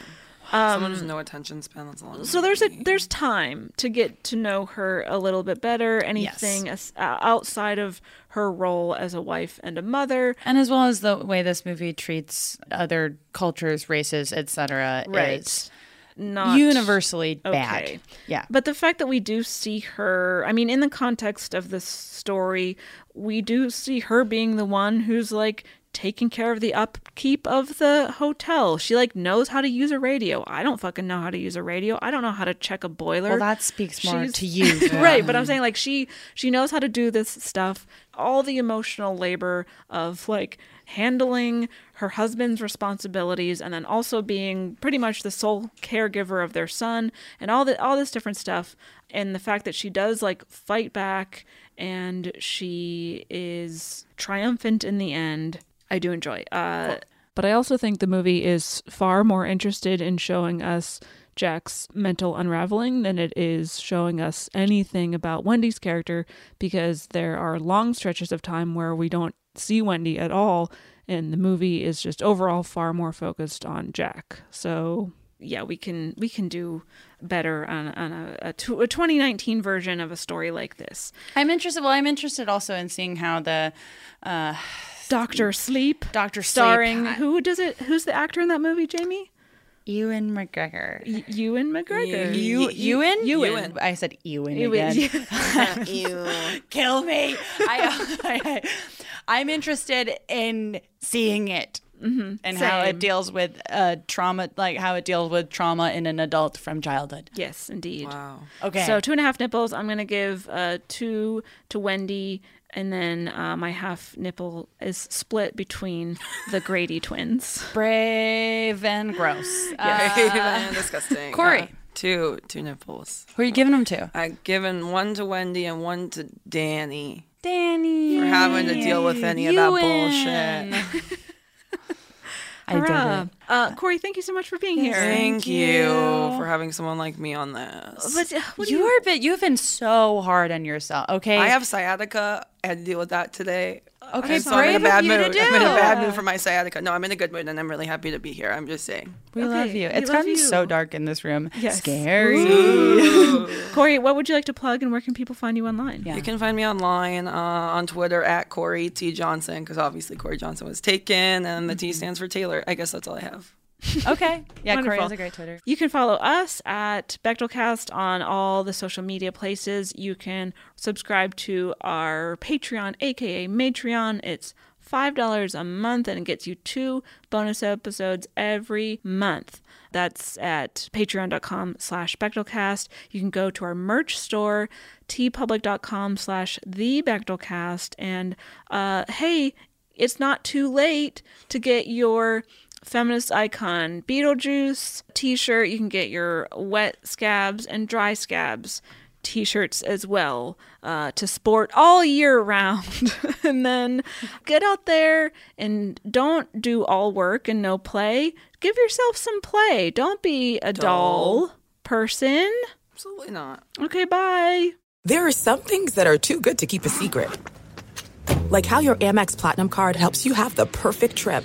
S5: Someone who's no attention span. That's a long.
S2: So there's a there's time to get to know her a little bit better. Anything as, uh, outside of her role as a wife and a mother,
S3: And as well as the way this movie treats other cultures, races, etc.,
S2: Right.
S3: is
S2: not
S3: universally
S2: Okay.
S3: bad. Yeah.
S2: But the fact that we do see her, I mean, in the context of this story, we do see her being the one who's like taking care of the upkeep of the hotel. She like knows how to use a radio. I don't fucking know how to use a radio. I don't know how to check a boiler.
S3: Well, that speaks more
S2: She's-
S3: to you.
S2: right, but I'm saying like she she knows how to do this stuff. All the emotional labor of like handling her husband's responsibilities and then also being pretty much the sole caregiver of their son and all the all this different stuff and the fact that she does like fight back and she is triumphant in the end. I do enjoy. Uh but I also think the movie is far more interested in showing us Jack's mental unraveling than it is showing us anything about Wendy's character because there are long stretches of time where we don't see Wendy at all and the movie is just overall far more focused on Jack. So yeah, we can we can do better on on a, a, tw- a 2019 version of a story like this.
S3: I'm interested. Well, I'm interested also in seeing how the uh,
S2: Doctor Sleep,
S3: Doctor
S2: starring who does it? Who's the actor in that movie? Jamie
S3: Ewan McGregor.
S2: Y- Ewan McGregor.
S3: You, Ewan?
S2: Ewan.
S3: I said Ewan,
S2: Ewan,
S3: again.
S5: Ew.
S3: Kill me. I, I, am interested in seeing it and how it deals with uh, trauma, like how it deals with trauma in an adult from childhood.
S2: Yes, indeed.
S5: Wow.
S3: Okay.
S2: So two and a half nipples. I'm gonna give uh, two to Wendy, and then uh, my half nipple is split between the Grady twins.
S3: brave and gross. Uh,
S5: disgusting.
S3: Corie.
S5: Uh, two two nipples.
S3: who are you giving them to?
S5: I given one to Wendy and one to Danny
S3: Danny.
S5: for having to deal with any of that bullshit.
S3: I did
S2: Hurrah.
S3: it.
S2: Uh, Corie, thank you so much for being here.
S5: Thank you for having someone like me on this.
S2: But, uh, what do
S3: You are a bit. You've been so hard on yourself. Okay.
S5: I have sciatica. I had to deal with that today.
S3: Okay,
S5: so I'm in a
S3: brave of
S5: bad
S3: you to
S5: mood. I'm in a bad mood for my sciatica. No, I'm in a good mood, and I'm really happy to be here. I'm just saying.
S3: We
S2: Okay,
S3: love you. It's
S2: love
S3: gotten so dark in this room.
S2: Yes.
S3: Scary.
S2: Corie, what would you like to plug, and where can people find you online?
S3: Yeah.
S5: You can find me online uh, on Twitter at Corie T Johnson because obviously Corie Johnson was taken, and the T
S3: Mm-hmm.
S5: stands for Taylor. I guess that's all I have.
S3: Okay. Yeah,
S2: Corie
S3: has a great Twitter.
S2: You can follow us at Bechdelcast on all the social media places. You can subscribe to our Patreon, aka Matreon. It's $5 a month and it gets you two bonus episodes every month. That's at patreon.com slash Bechdelcast. You can go to our merch store, teepublic.com slash the Bechdelcast. And uh, hey, it's not too late to get your feminist icon Beetlejuice t shirt. You can get your wet scabs and dry scabs t shirts as well uh, to sport all year round. and then get out there and don't do all work and no play. Give yourself some play. Don't be a dull,
S5: Dull.
S2: person.
S5: Absolutely not.
S2: Okay, bye.
S9: There are some things that are too good to keep a secret. Like how your Amex Platinum card helps you have the perfect trip.